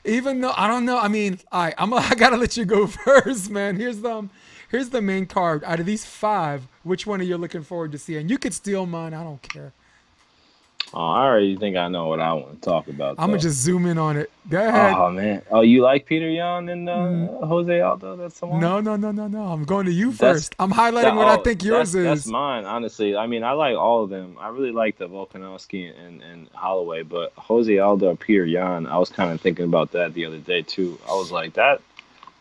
even though I don't know, I mean, I I'm I gotta let you go first, man. Here's the um, here's the main card. Out of these five, which one are you looking forward to seeing? You could steal mine. I don't care. Oh, I already think I know what I want to talk about. I'm gonna just zoom in on it. Go ahead. Oh man. Oh, you like Petr Yan and uh, mm. Jose Aldo? That's the one. No, no, no, no, no. I'm going to you that's, first. I'm highlighting that, what oh, I think yours that's, is. That's mine, honestly. I mean, I like all of them. I really like the Volkanovski and, and Holloway, but Jose Aldo and Petr Yan, I was kind of thinking about that the other day too. I was like, that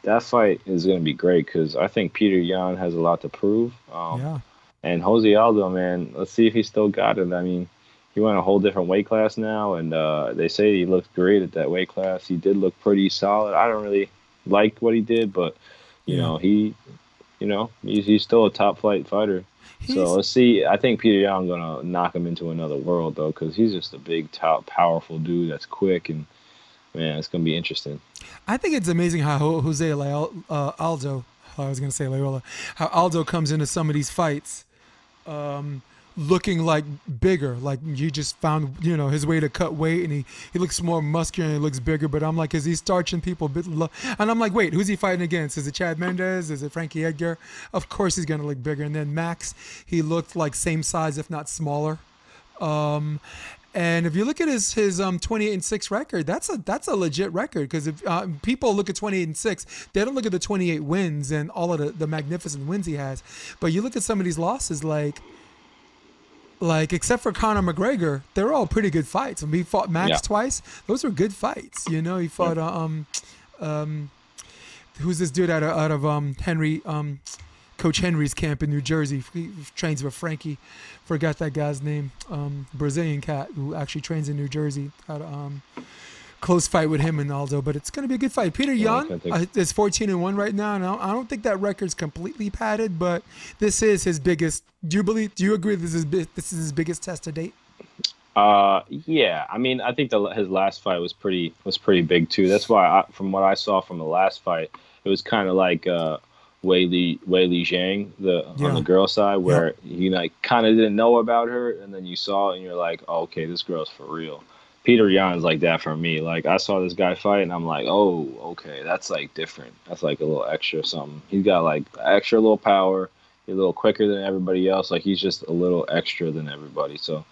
that fight is going to be great because I think Petr Yan has a lot to prove. Um, yeah. And Jose Aldo, man, let's see if he still got it. I mean he went a whole different weight class now, and uh, they say he looked great at that weight class. He did look pretty solid. I don't really like what he did, but you yeah. know he, you know, he's he's still a top flight fighter. He's, so let's see. I think Petr Yan gonna knock him into another world though, because he's just a big, top, powerful dude that's quick and man, it's gonna be interesting. I think it's amazing how Jose uh, Aldo, I was gonna say Loyola, how Aldo comes into some of these fights. Um, looking like bigger. Like you just found, you know, his way to cut weight, and he he looks more muscular and he looks bigger. But I'm like, is he starching people? And I'm like, wait, who's he fighting against? Is it Chad Mendes? Is it Frankie Edgar? Of course he's gonna look bigger. And then Max, he looked like same size, if not smaller. Um, and if you look at his his um 28 and 6 record, that's a that's a legit record because if uh, people look at 28 and 6, they don't look at the 28 wins and all of the, the magnificent wins he has. But you look at some of these losses like like except for Conor McGregor, they're all pretty good fights. And he fought Max yeah. twice. Those were good fights. You know, he fought yeah. um um who's this dude out of out of um Henry um Coach Henry's camp in New Jersey. He trains with Frankie. Forgot that guy's name. Um, Brazilian cat who actually trains in New Jersey. Had um, close fight with him and Aldo, but it's going to be a good fight. Petr Yan uh, is 14 and one right now, and I don't think that record's completely padded, but this is his biggest. Do you believe? Do you agree? This is this is his biggest test to date. Uh, yeah. I mean, I think the, his last fight was pretty was pretty big too. That's why, I, from what I saw from the last fight, it was kind of like uh, Weili Weili Zhang, the yeah. on the girl side, where yeah. you like kind of didn't know about her, and then you saw it, and you're like, oh, okay, this girl's for real. Petr Yan's like that for me. Like I saw this guy fight and I'm like, oh, okay, that's like different. That's like a little extra something. He's got like extra little power. He's a little quicker than everybody else. Like he's just a little extra than everybody. So,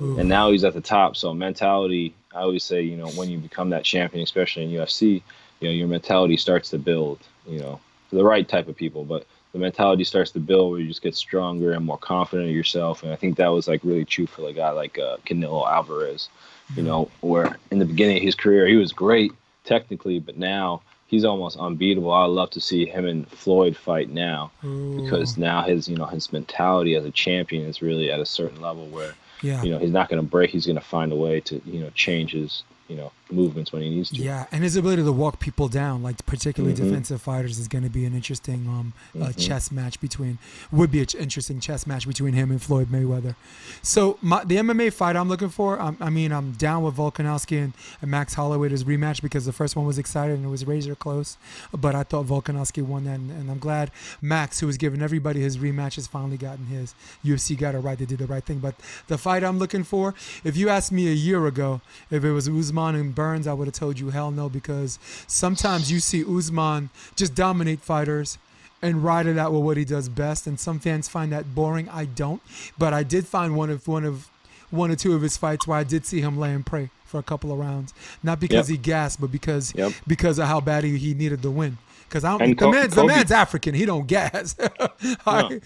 Ooh. and now he's at the top. So mentality, I always say, you know, when you become that champion, especially in UFC, you know, your mentality starts to build. You know, the right type of people, but the mentality starts to build where you just get stronger and more confident in yourself. And I think that was like really true for a guy like uh, Canelo Alvarez you know, where in the beginning of his career he was great technically, but now he's almost unbeatable. I'd love to see him and Floyd fight now Ooh. because now his you know his mentality as a champion is really at a certain level where yeah. you know he's not going to break. He's going to find a way to you know change his you know movements when he needs to. Yeah, and his ability to walk people down, like particularly mm-hmm. defensive fighters, is going to be an interesting um, uh, mm-hmm. chess match between would be an interesting chess match between him and Floyd Mayweather. So my, the MMA fight I'm looking for, um, I mean, I'm down with Volkanovski and, and Max Holloway's rematch because the first one was excited and it was razor close, but I thought Volkanovski won that, and, and I'm glad Max, who was giving everybody his rematch, has finally gotten his. UFC got it right; they did the right thing. But the fight I'm looking for, if you asked me a year ago if it was Usman and Burns, I would have told you hell no because sometimes you see Usman just dominate fighters and ride it out with what he does best. And some fans find that boring. I don't, but I did find one of one of one or two of his fights where I did see him lay and pray for a couple of rounds, not because yep. he gasped, but because yep. because of how bad he, he needed the win. Because I don't, the man's Colby, the man's African. He don't gas. no.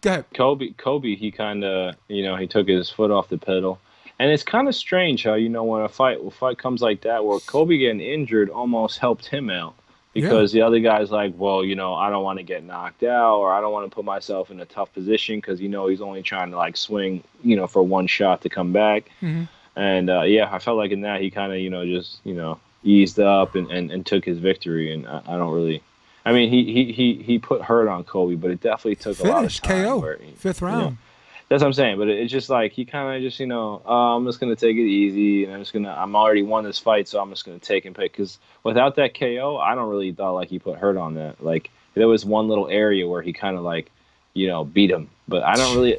Go ahead. Colby, Colby, he kind of you know he took his foot off the pedal and it's kind of strange how you know when a fight a fight comes like that where Colby getting injured almost helped him out because yeah. the other guy's like, well, you know, I don't want to get knocked out or I don't want to put myself in a tough position because you know he's only trying to like swing, you know, for one shot to come back. Mm-hmm. And uh, yeah, I felt like in that he kind of you know just you know eased up and, and, and took his victory. And I, I don't really. I mean, he, he, he, he put hurt on Colby, but it definitely took Finish, a lot of time. KO, where, fifth round. You know, that's what I'm saying. But it's just like he kind of just you know, oh, I'm just gonna take it easy, and I'm just gonna I'm already won this fight, so I'm just gonna take and pick. Because without that KO, I don't really thought like he put hurt on that. Like there was one little area where he kind of like, you know, beat him. But I don't really.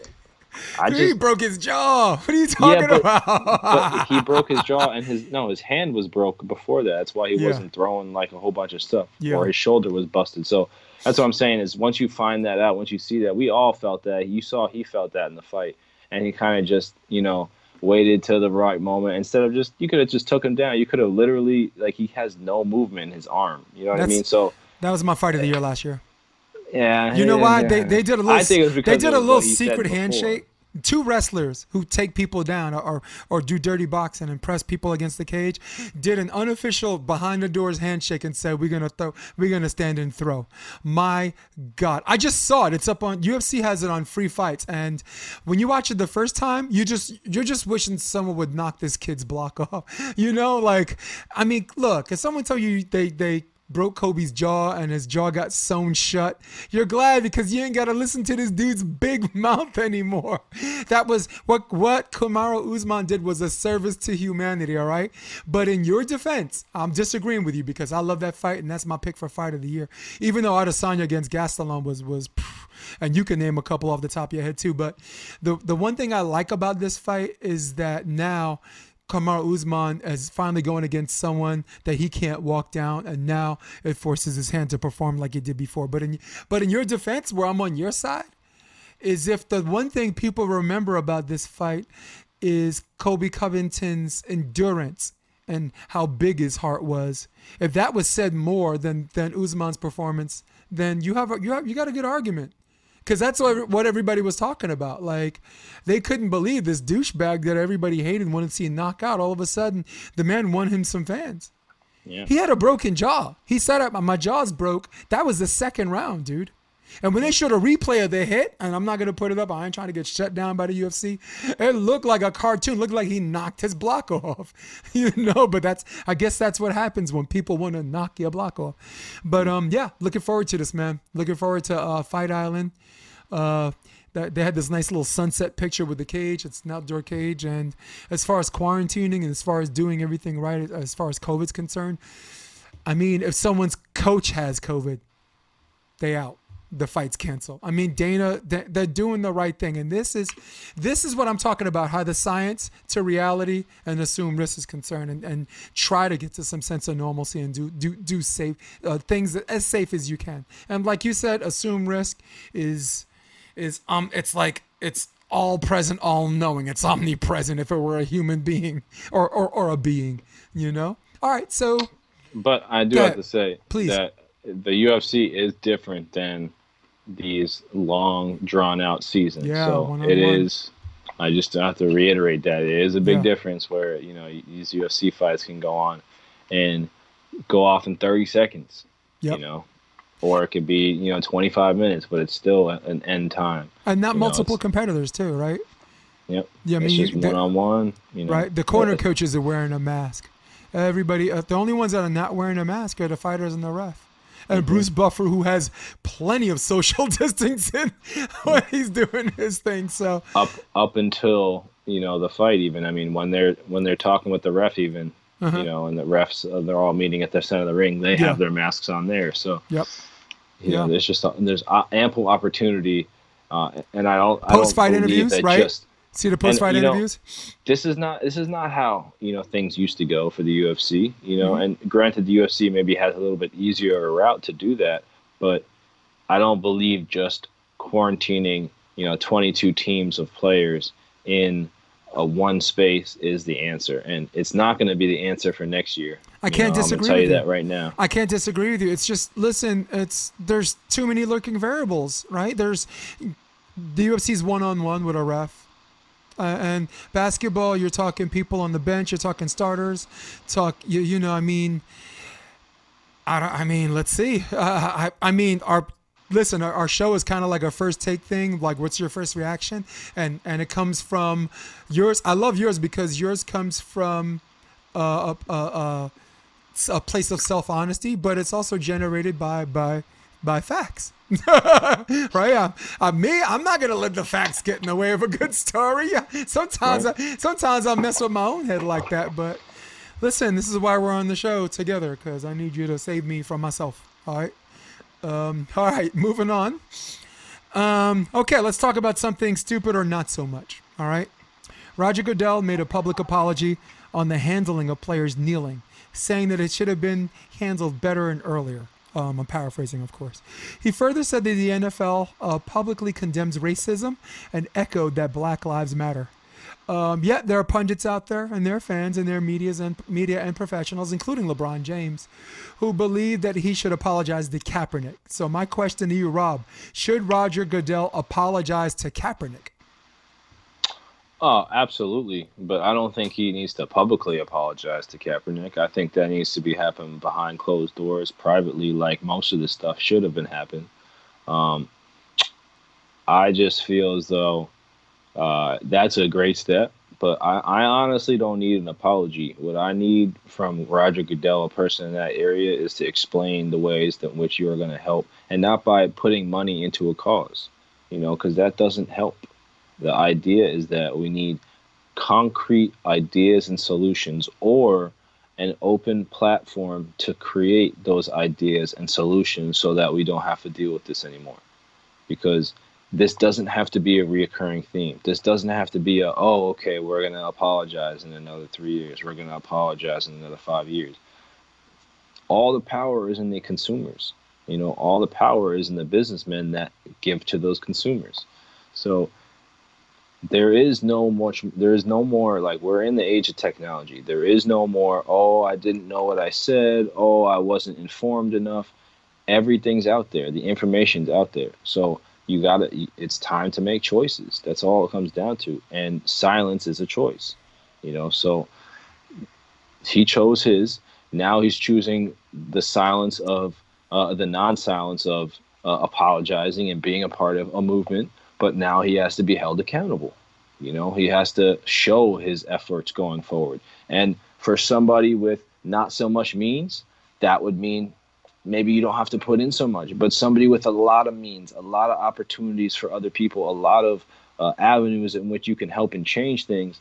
I Dude, just he broke his jaw. What are you talking but- about? but he broke his jaw and his no his hand was broke before that that's why he Yeah. wasn't throwing like a whole bunch of stuff Yeah. or his shoulder was busted so that's what i'm saying is once you find that out once you see that we all felt that you saw he felt that in the fight and he kind of just you know waited till the right moment instead of just you could have just took him down you could have literally like he has no movement in his arm you know what That's- i mean so that was my fight of the year last year. yeah You know yeah, why? yeah. They they did a little I think it was they did a little what he said secret handshake. Two wrestlers who take people down or, or do dirty boxing and press people against the cage did an unofficial behind the doors handshake and said we're gonna throw we're gonna stand and throw. My God. I just saw it. It's up on UFC has it on free fights. And when you watch it the first time, you just you're just wishing someone would knock this kid's block off. You know, like I mean, look, if someone told you they they broke Colby's jaw and his jaw got sewn shut. You're glad because you ain't got to listen to this dude's big mouth anymore. That was what what Kamaru Usman did was a service to humanity, all right? But in your defense, I'm disagreeing with you because I love that fight and that's my pick for fight of the year. Even though Adesanya against Gastelum was was and you can name a couple off the top of your head too, but the the one thing I like about this fight is that now Kamar Usman is finally going against someone that he can't walk down, and now it forces his hand to perform like it did before. But in but in your defense, where I'm on your side, is if the one thing people remember about this fight is Colby Covington's endurance and how big his heart was. If that was said more than than Usman's performance, then you have a, you have you got a good argument. Because that's what, what everybody was talking about. Like, they couldn't believe this douchebag that everybody hated and wanted to see knock out. All of a sudden, the man won him some fans. Yeah. He had a broken jaw. He said, "Uh, "My jaw's broke." That was the second round, dude. And when they showed a replay of the hit, and I'm not gonna put it up, I ain't trying to get shut down by the UFC. It looked like a cartoon. Looked like he knocked his block off, you know. But that's, I guess that's what happens when people want to knock your block off. But um, yeah, looking forward to this, man. Looking forward to uh, Fight Island. Uh, they had this nice little sunset picture with the cage. It's an outdoor cage, and as far as quarantining and as far as doing everything right, as far as COVID's concerned, I mean, if someone's coach has COVID, they out. The fight's canceled. I mean, Dana, they- they're doing the right thing, and this is, this is what I'm talking about: how the science to reality and assume risk is concerned, and, and try to get to some sense of normalcy and do do do safe uh, things as safe as you can. And like you said, assume risk is is um, it's like it's all present, all knowing. It's omnipresent. If it were a human being or or, or a being, you know. All right, so But I do have to say Please. that the UFC is different than these long, drawn out seasons. Yeah, so it is. I just have to reiterate that it is a big Yeah. difference where you know these UFC fights can go on and go off in 30 seconds. Yep. You know, or it could be you know 25 minutes, but it's still an end time. and not You multiple it's- competitors too, right? Yep. Yeah, I it's mean, just the- one on one. You know, Right. The corner coaches are wearing a mask. Everybody, uh, the only ones that are not wearing a mask are the fighters and the ref. And Mm-hmm. Bruce Buffer, who has plenty of social distancing when he's doing his thing. So up up until you know the fight even i mean when they're when they're talking with the ref even Uh-huh. you know and the refs uh, they're all meeting at the center of the ring they Yeah. have their masks on there so Yep. you know there's just there's ample opportunity uh, and i don't Post-fight interviews, that right? just see the post fight you know, interviews. this is not this is not how you know things used to go for the UFC. You know, Mm-hmm. and granted, the UFC maybe has a little bit easier a route to do that, but I don't believe just quarantining you know 22 teams of players in a one space is the answer, and it's not going to be the answer for next year. I You can't know, disagree I'm tell you with you. that right now. I can't disagree with you. It's just listen. It's there's too many lurking variables, right? There's the UFC's one on one with a ref, uh, and basketball. You're talking people on the bench. You're talking starters. Talk you you know. I mean, I I mean, let's see. Uh, I I mean, our listen. Our, our show is kind of like a first take thing. Like, what's your first reaction? And and it comes from yours. I love yours because yours comes from uh, a, a, a a place of self honesty, but it's also generated by by by facts. right? I'm, I'm me. I'm not gonna let the facts get in the way of a good story. Sometimes, I, sometimes I mess with my own head like that. But listen, this is why we're on the show together because I need you to save me from myself. All right. Um, all right, moving on. Um, okay, let's talk about something stupid or not so much. All right. Roger Goodell made a public apology on the handling of players kneeling, saying that it should have been handled better and earlier. Um, I'm paraphrasing, of course. He further said that the NFL uh, publicly condemns racism and echoed that Black Lives Matter. Um, yet there are pundits out there and their fans and their medias and media and professionals, including LeBron James, who believe that he should apologize to Kaepernick. So my question to you, Rob, should Roger Goodell apologize to Kaepernick? Oh, absolutely. But I don't think he needs to publicly apologize to Kaepernick. I think that needs to be happening behind closed doors, privately, like most of this stuff should have been happening. Um, I just feel as though uh, that's a great step. But I, I honestly don't need an apology. What I need from Roger Goodell, a person in that area, is to explain the ways that which you are going to help, and not by putting money into a cause. You know, because that doesn't help. The idea is that we need concrete ideas and solutions, or an open platform to create those ideas and solutions so that we don't have to deal with this anymore. Because this doesn't have to be a reoccurring theme. This doesn't have to be a, oh, okay, we're going to apologize in another three years. We're going to apologize in another five years. All the power is in the consumers. You know, all the power is in the businessmen that give to those consumers. So there is no much, there is no more, like, we're in the age of technology. There is no more, oh, I didn't know what I said. Oh, I wasn't informed enough. Everything's out there. The information's out there. So, you gotta it's time to make choices that's all it comes down to and silence is a choice you know so he chose his now he's choosing the silence of uh, the non-silence of uh, apologizing and being a part of a movement but now he has to be held accountable. You know he has to show his efforts going forward. And for somebody with not so much means that would mean maybe you don't have to put in so much but somebody with a lot of means a lot of opportunities for other people a lot of uh, avenues in which you can help and change things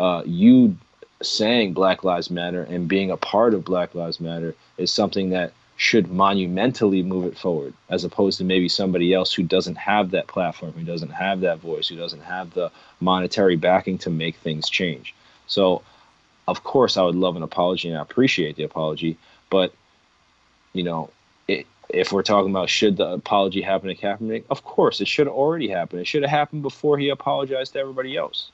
uh, you saying black lives matter and being a part of black lives matter is something that should monumentally move it forward as opposed to maybe somebody else who doesn't have that platform who doesn't have that voice who doesn't have the monetary backing to make things change so of course i would love an apology and i appreciate the apology but you know, it, if we're talking about should the apology happen to Kaepernick, of course it should have already happened. It should have happened before he apologized to everybody else,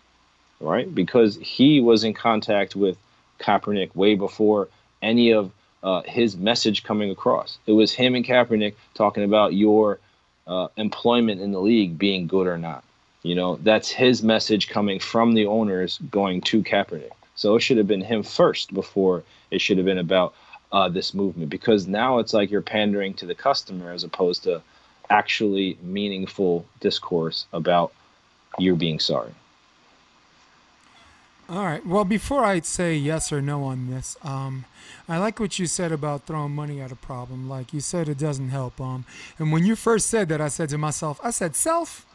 right? Because he was in contact with Kaepernick way before any of uh, his message coming across. It was him and Kaepernick talking about your uh, employment in the league being good or not. You know, that's his message coming from the owners going to Kaepernick. So it should have been him first before it should have been about uh, this movement because now it's like you're pandering to the customer as opposed to actually meaningful discourse about you being sorry. All right. Well, before I say yes or no on this, um, I like what you said about throwing money at a problem. Like you said, it doesn't help. Um, and when you first said that, I said to myself, I said, self,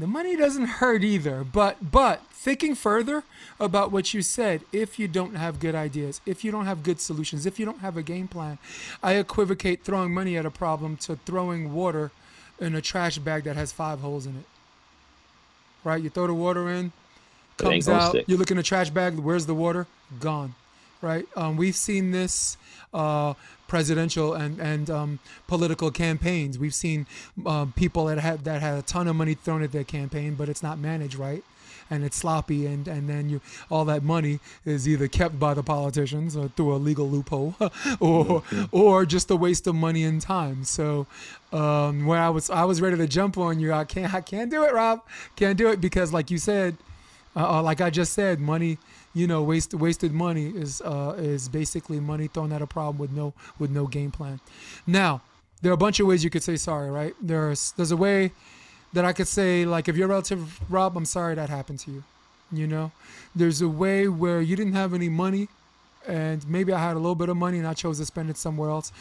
the money doesn't hurt either. But but thinking further about what you said, if you don't have good ideas, if you don't have good solutions, if you don't have a game plan, I equivocate throwing money at a problem to throwing water in a trash bag that has five holes in it. Right? You throw the water in, comes out. Stick. You look in the trash bag. Where's the water? Gone. Right? Um, we've seen this uh, presidential and and um, political campaigns. We've seen um, people that had that had a ton of money thrown at their campaign, but it's not managed right, and it's sloppy, and and then you all that money is either kept by the politicians or through a legal loophole, or or just a waste of money and time. So, um, where I was I was ready to jump on you, I can't I can't do it, Rob, can't do it because like you said, uh, uh like I just said, money you know, waste, wasted money is uh, is basically money thrown at a problem with no with no game plan. Now, there are a bunch of ways you could say sorry, right? There's there's a way that I could say like if your relative Rob, I'm sorry that happened to you. You know, there's a way where you didn't have any money, and maybe I had a little bit of money and I chose to spend it somewhere else.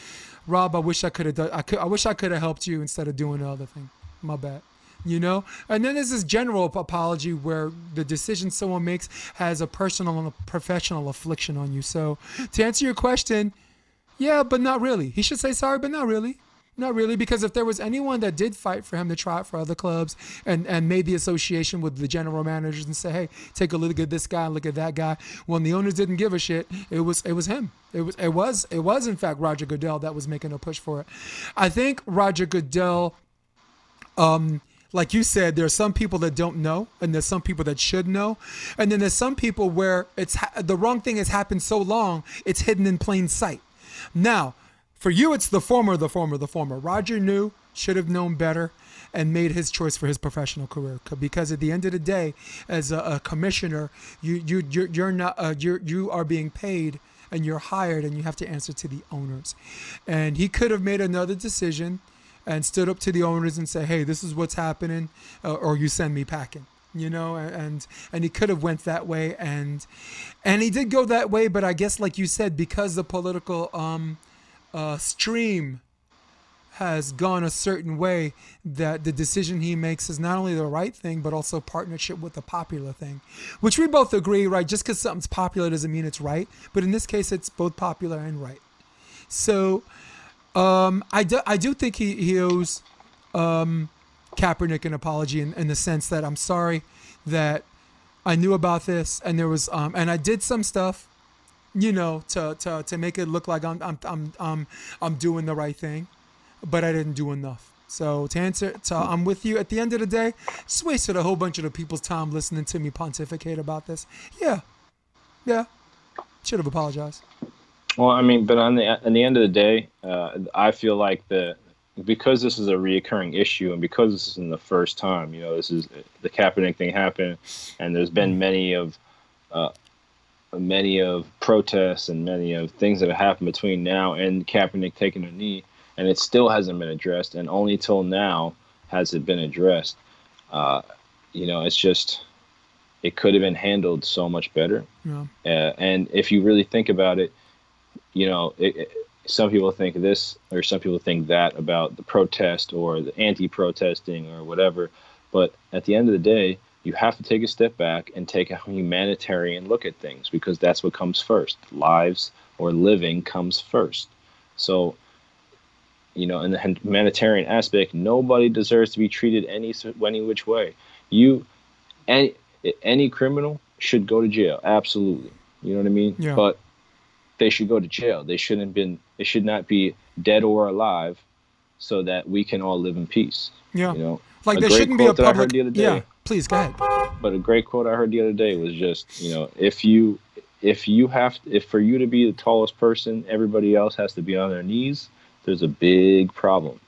Rob, I wish I could have done. I could. I wish I could have helped you instead of doing the other thing. My bad you know and then there's this general apology where the decision someone makes has a personal and a professional affliction on you so to answer your question Yeah, but not really. He should say sorry, but not really. Not really, because if there was anyone that did fight for him to try it for other clubs and, and made the association with the general managers and say, hey, take a look at this guy, look at that guy. When the owners didn't give a shit, it was it was him. It was it was it was in fact Roger Goodell that was making a push for it. I think Roger Goodell, um, like you said, there are some people that don't know, and there's some people that should know, and then there's some people where it's ha- the wrong thing has happened so long it's hidden in plain sight. Now for you, it's the former, the former, the former. Roger knew, should have known better, and made his choice for his professional career. Because at the end of the day, as a, a commissioner, you you you're, you're not uh, you're you are being paid and you're hired, and you have to answer to the owners. And he could have made another decision and stood up to the owners and say, "Hey, this is what's happening," uh, or you send me packing you know and and he could have went that way and and he did go that way but i guess like you said because the political um uh, stream has gone a certain way that the decision he makes is not only the right thing but also partnership with the popular thing which we both agree right? Just because something's popular doesn't mean it's right but in this case it's both popular and right. So um, I, do, I do think he, he owes um, Kaepernick an apology in, in the sense that I'm sorry that I knew about this and there was um, and I did some stuff you know, to, to, to make it look like I'm, I'm, I'm, I'm, I'm doing the right thing, but I didn't do enough. So to answer, to, I'm with you. At the end of the day, just wasted a whole bunch of the people's time listening to me pontificate about this. Yeah, yeah, should have apologized. Well, I mean, but on the at the end of the day, uh, I feel like the because this is a reoccurring issue, and because this isn't the first time, you know, this is the Kaepernick thing happened, and there's been many of uh, many of protests and many of things that have happened between now and Kaepernick taking a knee, and it still hasn't been addressed. And only till now has it been addressed. Uh, you know, it's just it could have been handled so much better. Yeah. Uh, and if you really think about it, you know, it, it, some people think this or some people think that about the protest or the anti-protesting or whatever. But at the end of the day, you have to take a step back and take a humanitarian look at things because that's what comes first. Lives or living comes first. So, you know, in the humanitarian aspect, nobody deserves to be treated any any which way. You, any any criminal should go to jail. Absolutely, you know what I mean. Yeah. But they should go to jail. They shouldn't have been. They should not be dead or alive, so that we can all live in peace. Yeah. You know, like there shouldn't be a public. yeah. Please go ahead. But a great quote I heard the other day was just, you know, if you if you have if for you to be the tallest person, everybody else has to be on their knees. There's a big problem.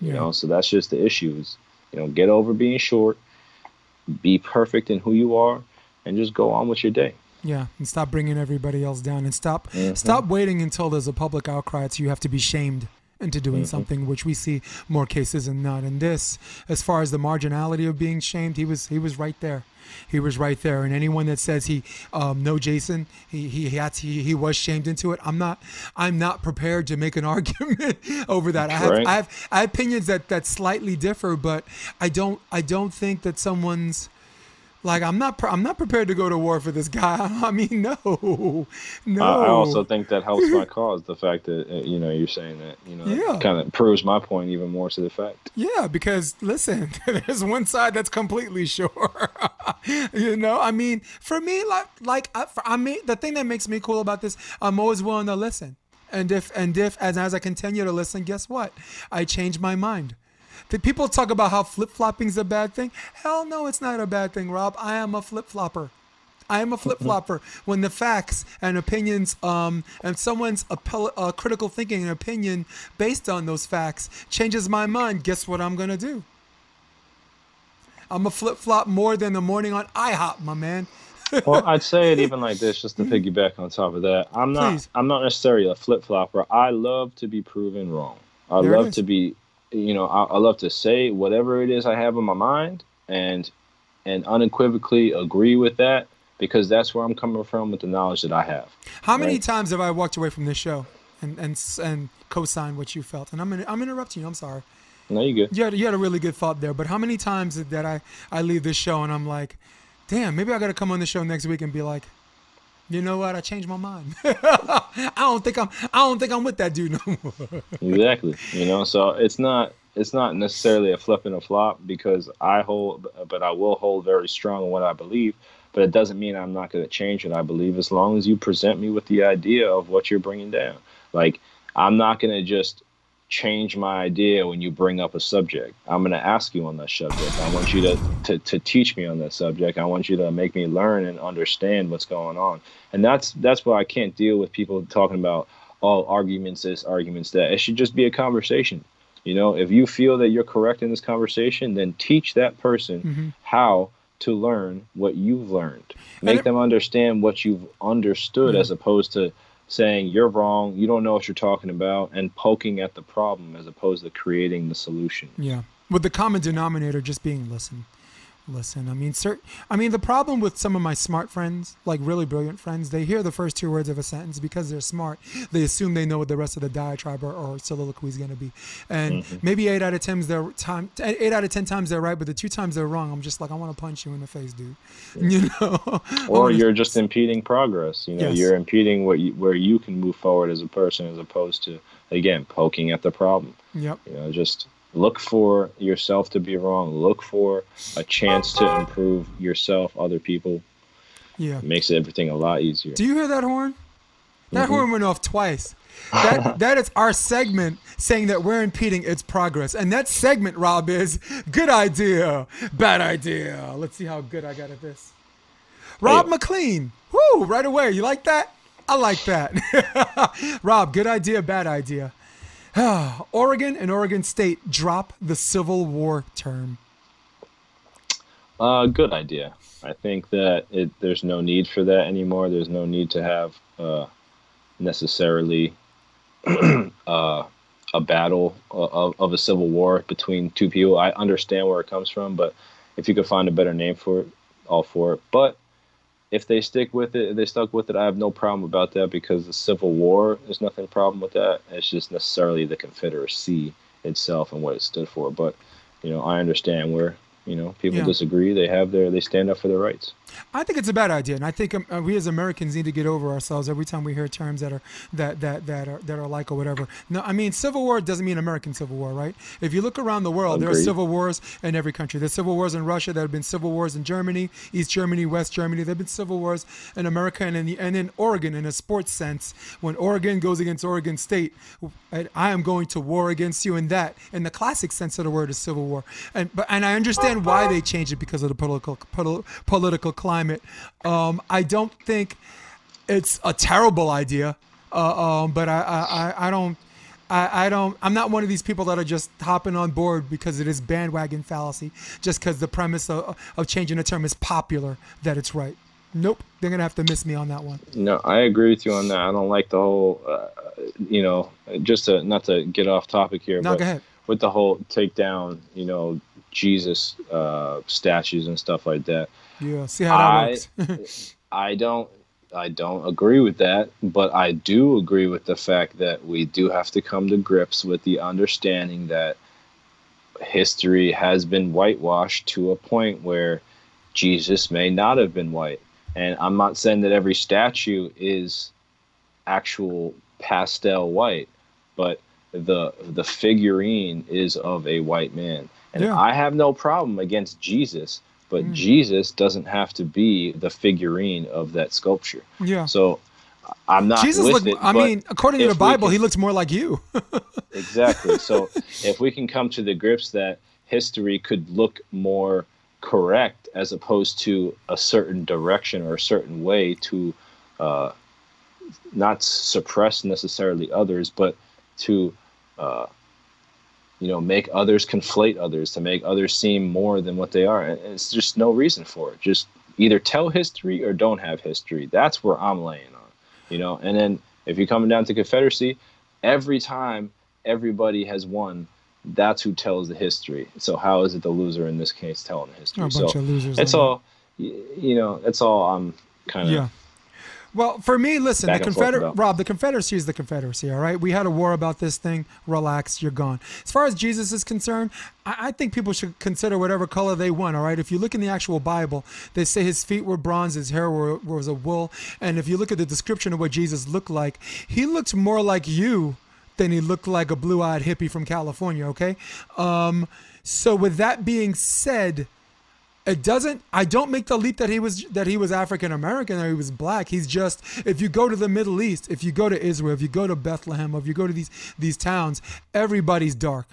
You yeah. know, so that's just the issue. Is you know, get over being short, be perfect in who you are, and just go on with your day. Yeah, and stop bringing everybody else down, and stop mm-hmm. stop waiting until there's a public outcry so you have to be shamed into doing mm-hmm. something, which we see more cases than not. In this, as far as the marginality of being shamed, he was he was right there. He was right there. And anyone that says he um, no Jason, he he had to, he, he was shamed into it. I'm not I'm not prepared to make an argument over that. I have, right. I have I have opinions that that slightly differ, but I don't I don't think that someone's like I'm not, I'm not prepared to go to war for this guy. I mean, no, no. I, I also think that helps my cause. The fact that uh, you know you're saying that, you know, yeah. kind of proves my point even more to the fact. Yeah, because listen, there's one side that's completely sure. you know, I mean, for me, like, like I, for, I mean, the thing that makes me cool about this, I'm always willing to listen. And if and if as as I continue to listen, guess what? I change my mind. The people talk about how flip flopping is a bad thing. Hell no, it's not a bad thing, Rob. I am a flip flopper. I am a flip flopper. when the facts and opinions, um, and someone's appell- uh, critical thinking and opinion based on those facts changes my mind, guess what I'm gonna do? I'm a flip flop more than the morning on IHOP, my man. well, I'd say it even like this, just to piggyback on top of that. I'm not. Please. I'm not necessarily a flip flopper. I love to be proven wrong. I there love to be you know, I, I love to say whatever it is I have in my mind and and unequivocally agree with that because that's where I'm coming from with the knowledge that I have. How many times have I walked away from this show and and and co-signed what you felt? And I'm I'm interrupting you. I'm sorry. No, you good. You had, you had a really good thought there, but how many times did I I leave this show and I'm like, damn, maybe I got to come on the show next week and be like, You know what? I changed my mind. I don't think I'm. I don't think I'm with that dude no more. exactly. You know, so it's not. It's not necessarily a flip and a flop because I hold, but I will hold very strong in what I believe. But it doesn't mean I'm not going to change what I believe as long as you present me with the idea of what you're bringing down. Like I'm not going to just change my idea when you bring up a subject. I'm going to ask you on that subject. I want you to, to, to teach me on that subject. I want you to make me learn and understand what's going on. And that's that's why I can't deal with people talking about all oh, arguments this, arguments that. It should just be a conversation. You know, if you feel that you're correct in this conversation, then teach that person mm-hmm. how to learn what you've learned. Make it, them understand what you've understood mm-hmm. as opposed to saying you're wrong, you don't know what you're talking about, and poking at the problem as opposed to creating the solution. Yeah. With the common denominator just being listen listen. I mean, cert- I mean, the problem with some of my smart friends, like really brilliant friends, they hear the first two words of a sentence because they're smart. They assume they know what the rest of the diatribe or, or soliloquy is going to be, and mm-hmm. maybe eight out of ten they're time eight out of ten times they're right, but the two times they're wrong, I'm just like, I want to punch you in the face, dude. You know, or you're just impeding progress. You know, yes. you're impeding what you, where you can move forward as a person, as opposed to again poking at the problem. Yep. You know, just look for yourself to be wrong. Look for a chance to improve yourself other people. Yeah. It makes everything a lot easier. Do you hear that horn? That mm-hmm. horn went off twice. That that is our segment saying that we're impeding its progress. And that segment rob is good idea bad idea. Let's see how good i got at this. Rob hey. mclean. Woo, right away. You like that? I like that. Rob good idea bad idea Oregon and Oregon State drop the Civil War term. Uh, good idea. I think that it, there's no need for that anymore. There's no need to have uh, necessarily uh, a battle of, of a civil war between two people. I understand where it comes from, but if you could find a better name for it, all for it. But if they stick with it, if they stuck with it, I have no problem about that because the Civil War, there's nothing problem with that. It's just necessarily the Confederacy itself and what it stood for. But you know, I understand where you know people yeah. disagree. They have their they stand up for their rights. I think it's a bad idea, and I think um, uh, we as Americans need to get over ourselves every time we hear terms that are that that that are that are like or whatever. No, I mean Civil War doesn't mean American Civil War, right? If you look around the world, there are civil wars in every country. There's civil wars in Russia. There have been civil wars in Germany, East Germany, West Germany. There have been civil wars in America and in the, and in Oregon. In a sports sense, when Oregon goes against Oregon State, I am going to war against you. In that, in the classic sense of the word, is civil war. And but and I understand why they changed it because of the political political climate. Um, I don't think it's a terrible idea, uh, um, but I, I, I don't. I, I, don't. I'm not one of these people that are just hopping on board because it is bandwagon fallacy, just because the premise of, of changing a term is popular that it's right. Nope, they're gonna have to miss me on that one. No, I agree with you on that. I don't like the whole, uh, you know, just to not to get off topic here, no, but go ahead. with the whole take down, you know, Jesus uh, statues and stuff like that. Yeah, see how that I, works. I don't I don't agree with that, but I do agree with the fact that we do have to come to grips with the understanding that history has been whitewashed to a point where Jesus may not have been white. And I'm not saying that every statue is actual pastel white, but the the figurine is of a white man. And yeah. I have no problem against Jesus, but mm. Jesus doesn't have to be the figurine of that sculpture. Yeah. So I'm not. Jesus looked. I mean, according to the Bible, can, he looks more like you. exactly. So if we can come to the grips that history could look more correct as opposed to a certain direction or a certain way to uh, not suppress necessarily others, but to uh, you know make others conflate others to make others seem more than what they are. And it's just no reason for it. Just either tell history or don't have history. That's where i'm laying on you know? And then if you're coming down to confederacy every time everybody has won that's who tells the history. So how is it the loser in this case telling the history? A bunch so of losers it's all you know that's all um, i'm kind of yeah Well, for me, listen, Back the and forth Confeder about. Rob, the Confederacy is the Confederacy. All right, we had a war about this thing. Relax, you're gone. As far as Jesus is concerned, I, I think people should consider whatever color they want. All right, if you look in the actual Bible, they say his feet were bronze, his hair were, was a wool, and if you look at the description of what Jesus looked like, he looked more like you than he looked like a blue-eyed hippie from California. Okay, um, so with that being said it doesn't i don't make the leap that he was that he was african american or he was black. He's just if you go to the middle east if you go to israel if you go to bethlehem if you go to these these towns everybody's dark.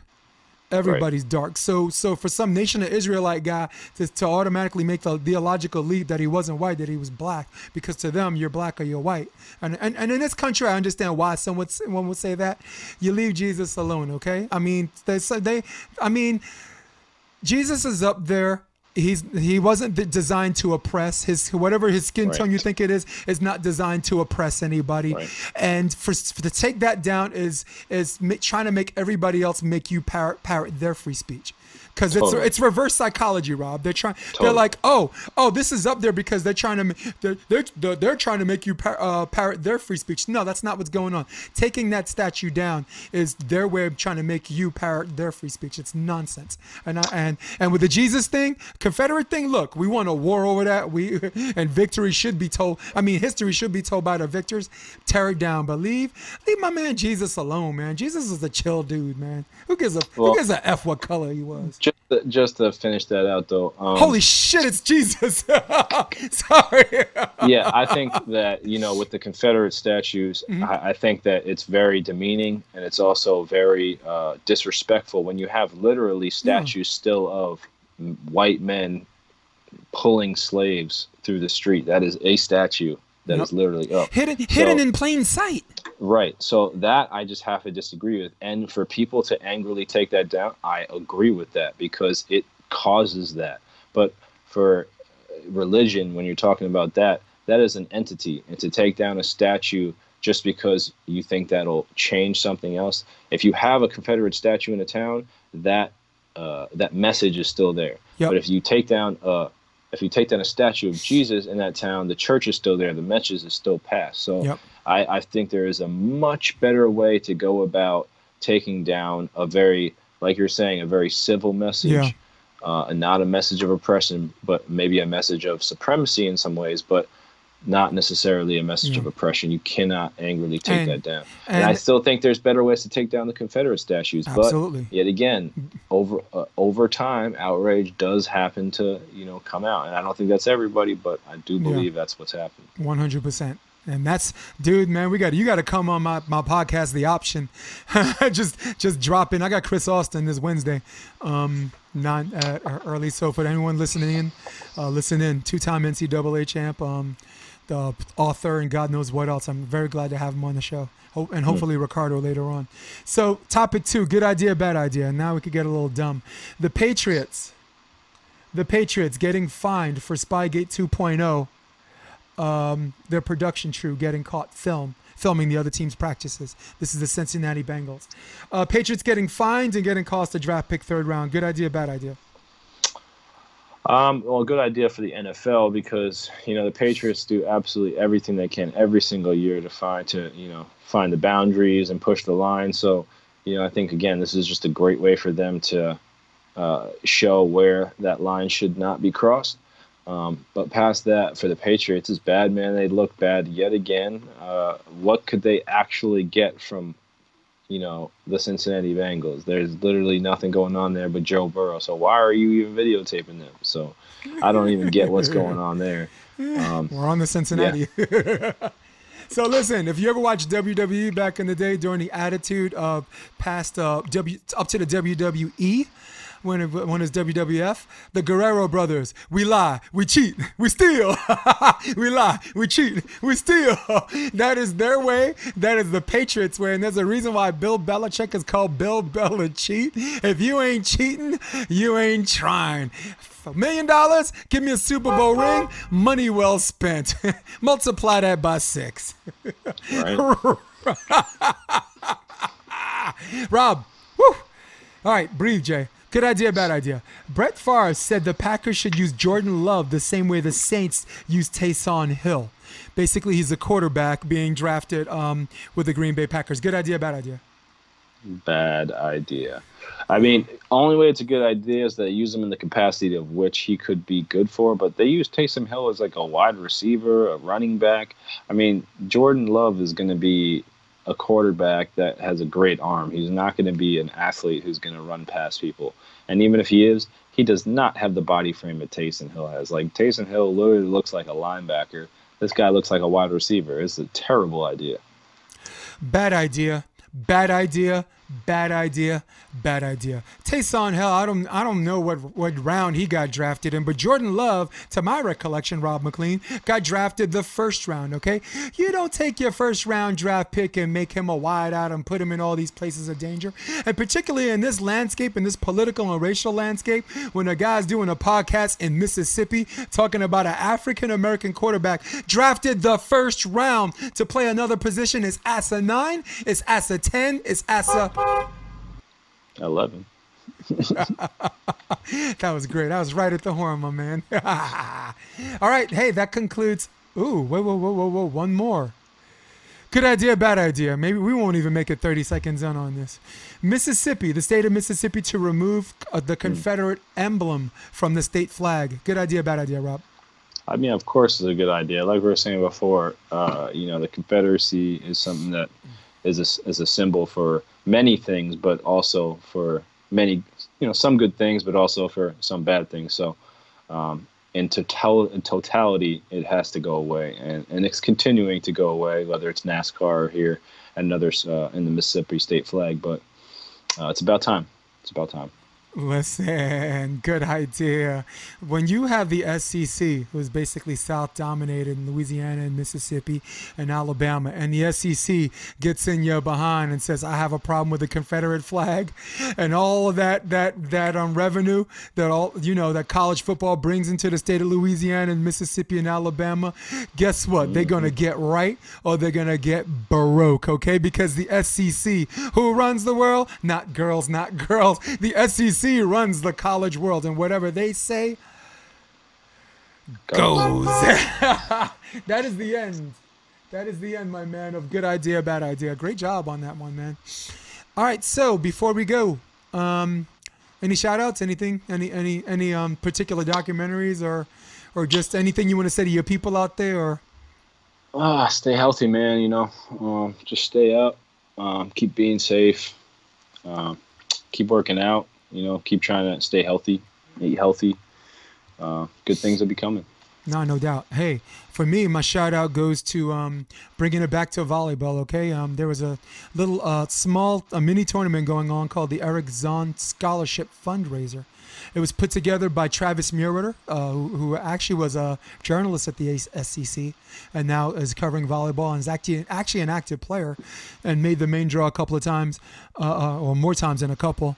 Everybody's dark. So so for some nation of israelite guy to, to automatically make the theological leap that he wasn't white that he was black because to them you're black or you're white. And and, and in this country i understand why someone would, someone would say that. You leave jesus alone okay? I mean they they i mean Jesus is up there. He's he wasn't designed to oppress his whatever his skin Right. tone you think it is is not designed to oppress anybody. Right. And for, for to take that down is is trying to make everybody else make you parrot parrot their free speech. Because it's Totally. it's reverse psychology, Rob. They're trying. They're like, oh, oh, this is up there because they're trying to they're they're, they're, trying to make you par- uh, parrot their free speech. No, that's not what's going on. Taking that statue down is their way of trying to make you parrot their free speech. It's nonsense. And I, and and with the Jesus thing, Confederate thing. Look, we won a war over that. We and victory should be told. I mean, history should be told by the victors. Tear it down, but leave leave my man Jesus alone, man. Jesus is a chill dude, man. Who gives a who Well- gives a f what color he was? Just to, just to finish that out, though. Um, Holy shit, it's Jesus. Sorry. yeah, I think that you know, with the Confederate statues, Mm-hmm. I, I think that it's very demeaning and it's also very uh, disrespectful when you have literally statues still of white men pulling slaves through the street. That is a statue that is literally up. Hidden hidden So- in plain sight. Right. So that I just have to disagree with. And for people to angrily take that down, I agree with that because it causes that. But for uh, religion, when you're talking about that, that is an entity. And to take down a statue just because you think that'll change something else, if you have a Confederate statue in a town, that uh, that message is still there. Yep. But if you take down uh, if you take down a statue of Jesus in that town, the church is still there. The message is still passed. So Yep. I, I think there is a much better way to go about taking down a very, like you're saying, a very civil message, Yeah. uh, and not a message of oppression, but maybe a message of supremacy in some ways, but not necessarily a message Yeah. of oppression. You cannot angrily take And- that down. And, I still think there's better ways to take down the Confederate statues, Absolutely. but yet again, over uh, over time, outrage does happen to you know come out, and I don't think that's everybody, but I do believe that's what's happened. One hundred percent. And that's, dude, man, we got you got to come on my, my podcast, The Option. just just drop in. I got Chris Austin this Wednesday, um, not uh, early. So for anyone listening in, uh, listen in. Two time NCAA champ, um, the author, and God knows what else. I'm very glad to have him on the show. Hope, and hopefully Ricardo later on. So topic two, good idea, bad idea. Now we could get a little dumb. The Patriots, the Patriots getting fined for Spygate 2.0 um, their production crew getting caught film filming the other team's practices. This is the Cincinnati Bengals. Uh, Patriots getting fined and getting cost a draft pick third round. Good idea, bad idea. Um, well, good idea for the NFL because you know the Patriots do absolutely everything they can every single year to find to you know find the boundaries and push the line. So, you know, I think again this is just a great way for them to uh, show where that line should not be crossed. Um, but past that, for the Patriots, it's bad, man. They look bad yet again. Uh, what could they actually get from, you know, the Cincinnati Bengals? There's literally nothing going on there but Joe Burrow. So why are you even videotaping them? So I don't even get what's going on there. Um, We're on the Cincinnati. so listen, if you ever watched WWE back in the day during the attitude of past uh, W up to the WWE. When it, when it's WWF, the Guerrero brothers, we lie, we cheat, we steal, we lie, we cheat, we steal. That is their way. That is the Patriots way, and there's a reason why Bill Belichick is called Bill Belichick. If you ain't cheating, you ain't trying. A million dollars, give me a Super Bowl ring, money well spent. Multiply that by six. right? Rob, whew. All right, breathe, Jay. Good idea, bad idea. Brett Favre said the Packers should use Jordan Love the same way the Saints use Taysom Hill. Basically, he's a quarterback being drafted um, with the Green Bay Packers. Good idea, bad idea. Bad idea. I mean, only way it's a good idea is that use him in the capacity of which he could be good for. But they use Taysom Hill as like a wide receiver, a running back. I mean, Jordan Love is going to be a quarterback that has a great arm. He's not going to be an athlete who's going to run past people. And even if he is, he does not have the body frame that Taysom Hill has. Like Taysom Hill literally looks like a linebacker. This guy looks like a wide receiver. It's a terrible idea. Bad idea. Bad idea bad idea, bad idea. Taysom Hill, I don't I don't know what what round he got drafted in, but Jordan Love, to my recollection, Rob McLean, got drafted the first round, okay? You don't take your first round draft pick and make him a wide out and put him in all these places of danger. And particularly in this landscape, in this political and racial landscape, when a guy's doing a podcast in Mississippi talking about an African American quarterback drafted the first round to play another position is 9, it's Asa 10, it's Asa 11. that was great. I was right at the horn, my man. All right. Hey, that concludes. Ooh, whoa, whoa, whoa, whoa, whoa. One more. Good idea, bad idea. Maybe we won't even make it 30 seconds in on this. Mississippi, the state of Mississippi, to remove uh, the Confederate emblem from the state flag. Good idea, bad idea, Rob. I mean, of course, it's a good idea. Like we were saying before, uh, you know, the Confederacy is something that is a, a symbol for many things, but also for many, you know, some good things, but also for some bad things. So, um, in, total, in totality, it has to go away, and, and it's continuing to go away, whether it's NASCAR or here and others uh, in the Mississippi state flag. But uh, it's about time. It's about time. Listen, good idea. When you have the SEC, who's basically South dominated in Louisiana and Mississippi and Alabama, and the SEC gets in your behind and says, "I have a problem with the Confederate flag," and all of that that that um revenue that all you know that college football brings into the state of Louisiana and Mississippi and Alabama, guess what? Mm-hmm. They're gonna get right or they're gonna get baroque, okay? Because the SEC, who runs the world, not girls, not girls, the SEC Runs the college world, and whatever they say goes. that is the end. That is the end, my man, of good idea, bad idea. Great job on that one, man. All right, so before we go, um, any shout outs, anything, any any any um particular documentaries or or just anything you want to say to your people out there or ah, stay healthy, man, you know. Um, just stay up. Um, keep being safe. Um, keep working out. You know, keep trying to stay healthy, eat healthy. Uh, good things will be coming. No, no doubt. Hey, for me, my shout out goes to um, bringing it back to volleyball. Okay, um, there was a little uh, small a mini tournament going on called the Eric Zahn Scholarship Fundraiser. It was put together by Travis Mewhirter, uh, who, who, actually was a journalist at the SEC and now is covering volleyball and is actually, actually an active player and made the main draw a couple of times, uh, uh or more times than a couple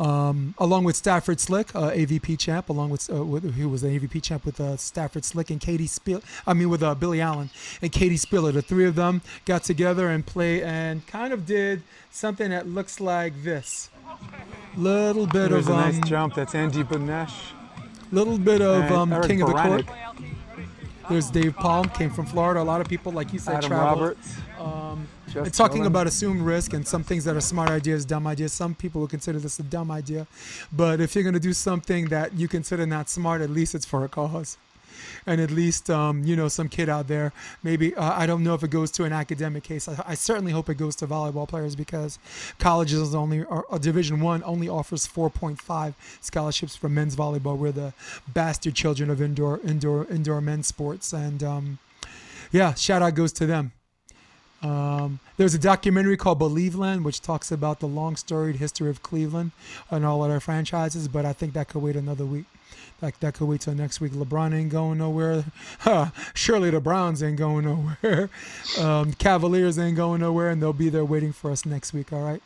um, along with Stafford Slick, uh, AVP champ, along with, uh, with who was the AVP champ with uh, Stafford Slick and Katie Spiel. I mean, with uh, Billy Allen and Katie Spieler. The three of them got together and play and kind of did something that looks like this. Little bit There's of a um, jump. That's Andy Benesh. Little bit of um, King of the Court. There's Dave Palm, came from Florida. A lot of people, like you said, Adam travel. Roberts. Um, talking about assumed risk and some things that are smart ideas, dumb ideas. Some people would consider this a dumb idea, but if you're going to do something that you consider not smart, at least it's for a cause. And at least um, you know some kid out there maybe uh, i don't know if it goes to an academic case. I, I, certainly hope it goes to volleyball players because colleges only or, or division one only offers 4.5 scholarships for men's volleyball. We're the bastard children of indoor indoor indoor men's sports. And um, yeah shout out goes to them um, there's a documentary called Believeland, which talks about the long storied history of Cleveland and all of their franchises, but I think that could wait another week. Like that could wait till next week. LeBron ain't going nowhere. Surely the Browns ain't going nowhere. Um, Cavaliers ain't going nowhere, and they'll be there waiting for us next week. All right.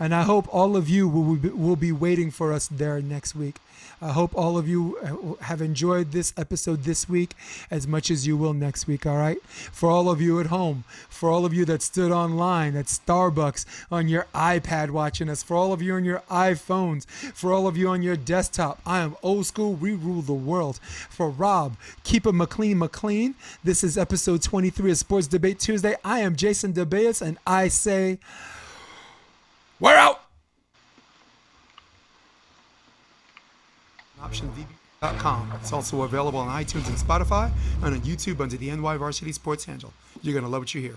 And I hope all of you will will be waiting for us there next week. I hope all of you uh, have enjoyed this episode this week as much as you will next week, all right? For all of you at home, for all of you that stood online at Starbucks on your iPad watching us, for all of you on your iPhones, for all of you on your desktop, I am old school. We rule the world. For Rob, keep it McLean McLean. This is episode 23 of Sports Debate Tuesday. I am Jason DeBeas, and I say, we're out. OptionVB.com. It's also available on iTunes and Spotify and on YouTube under the NY Varsity Sports handle. You're going to love what you hear.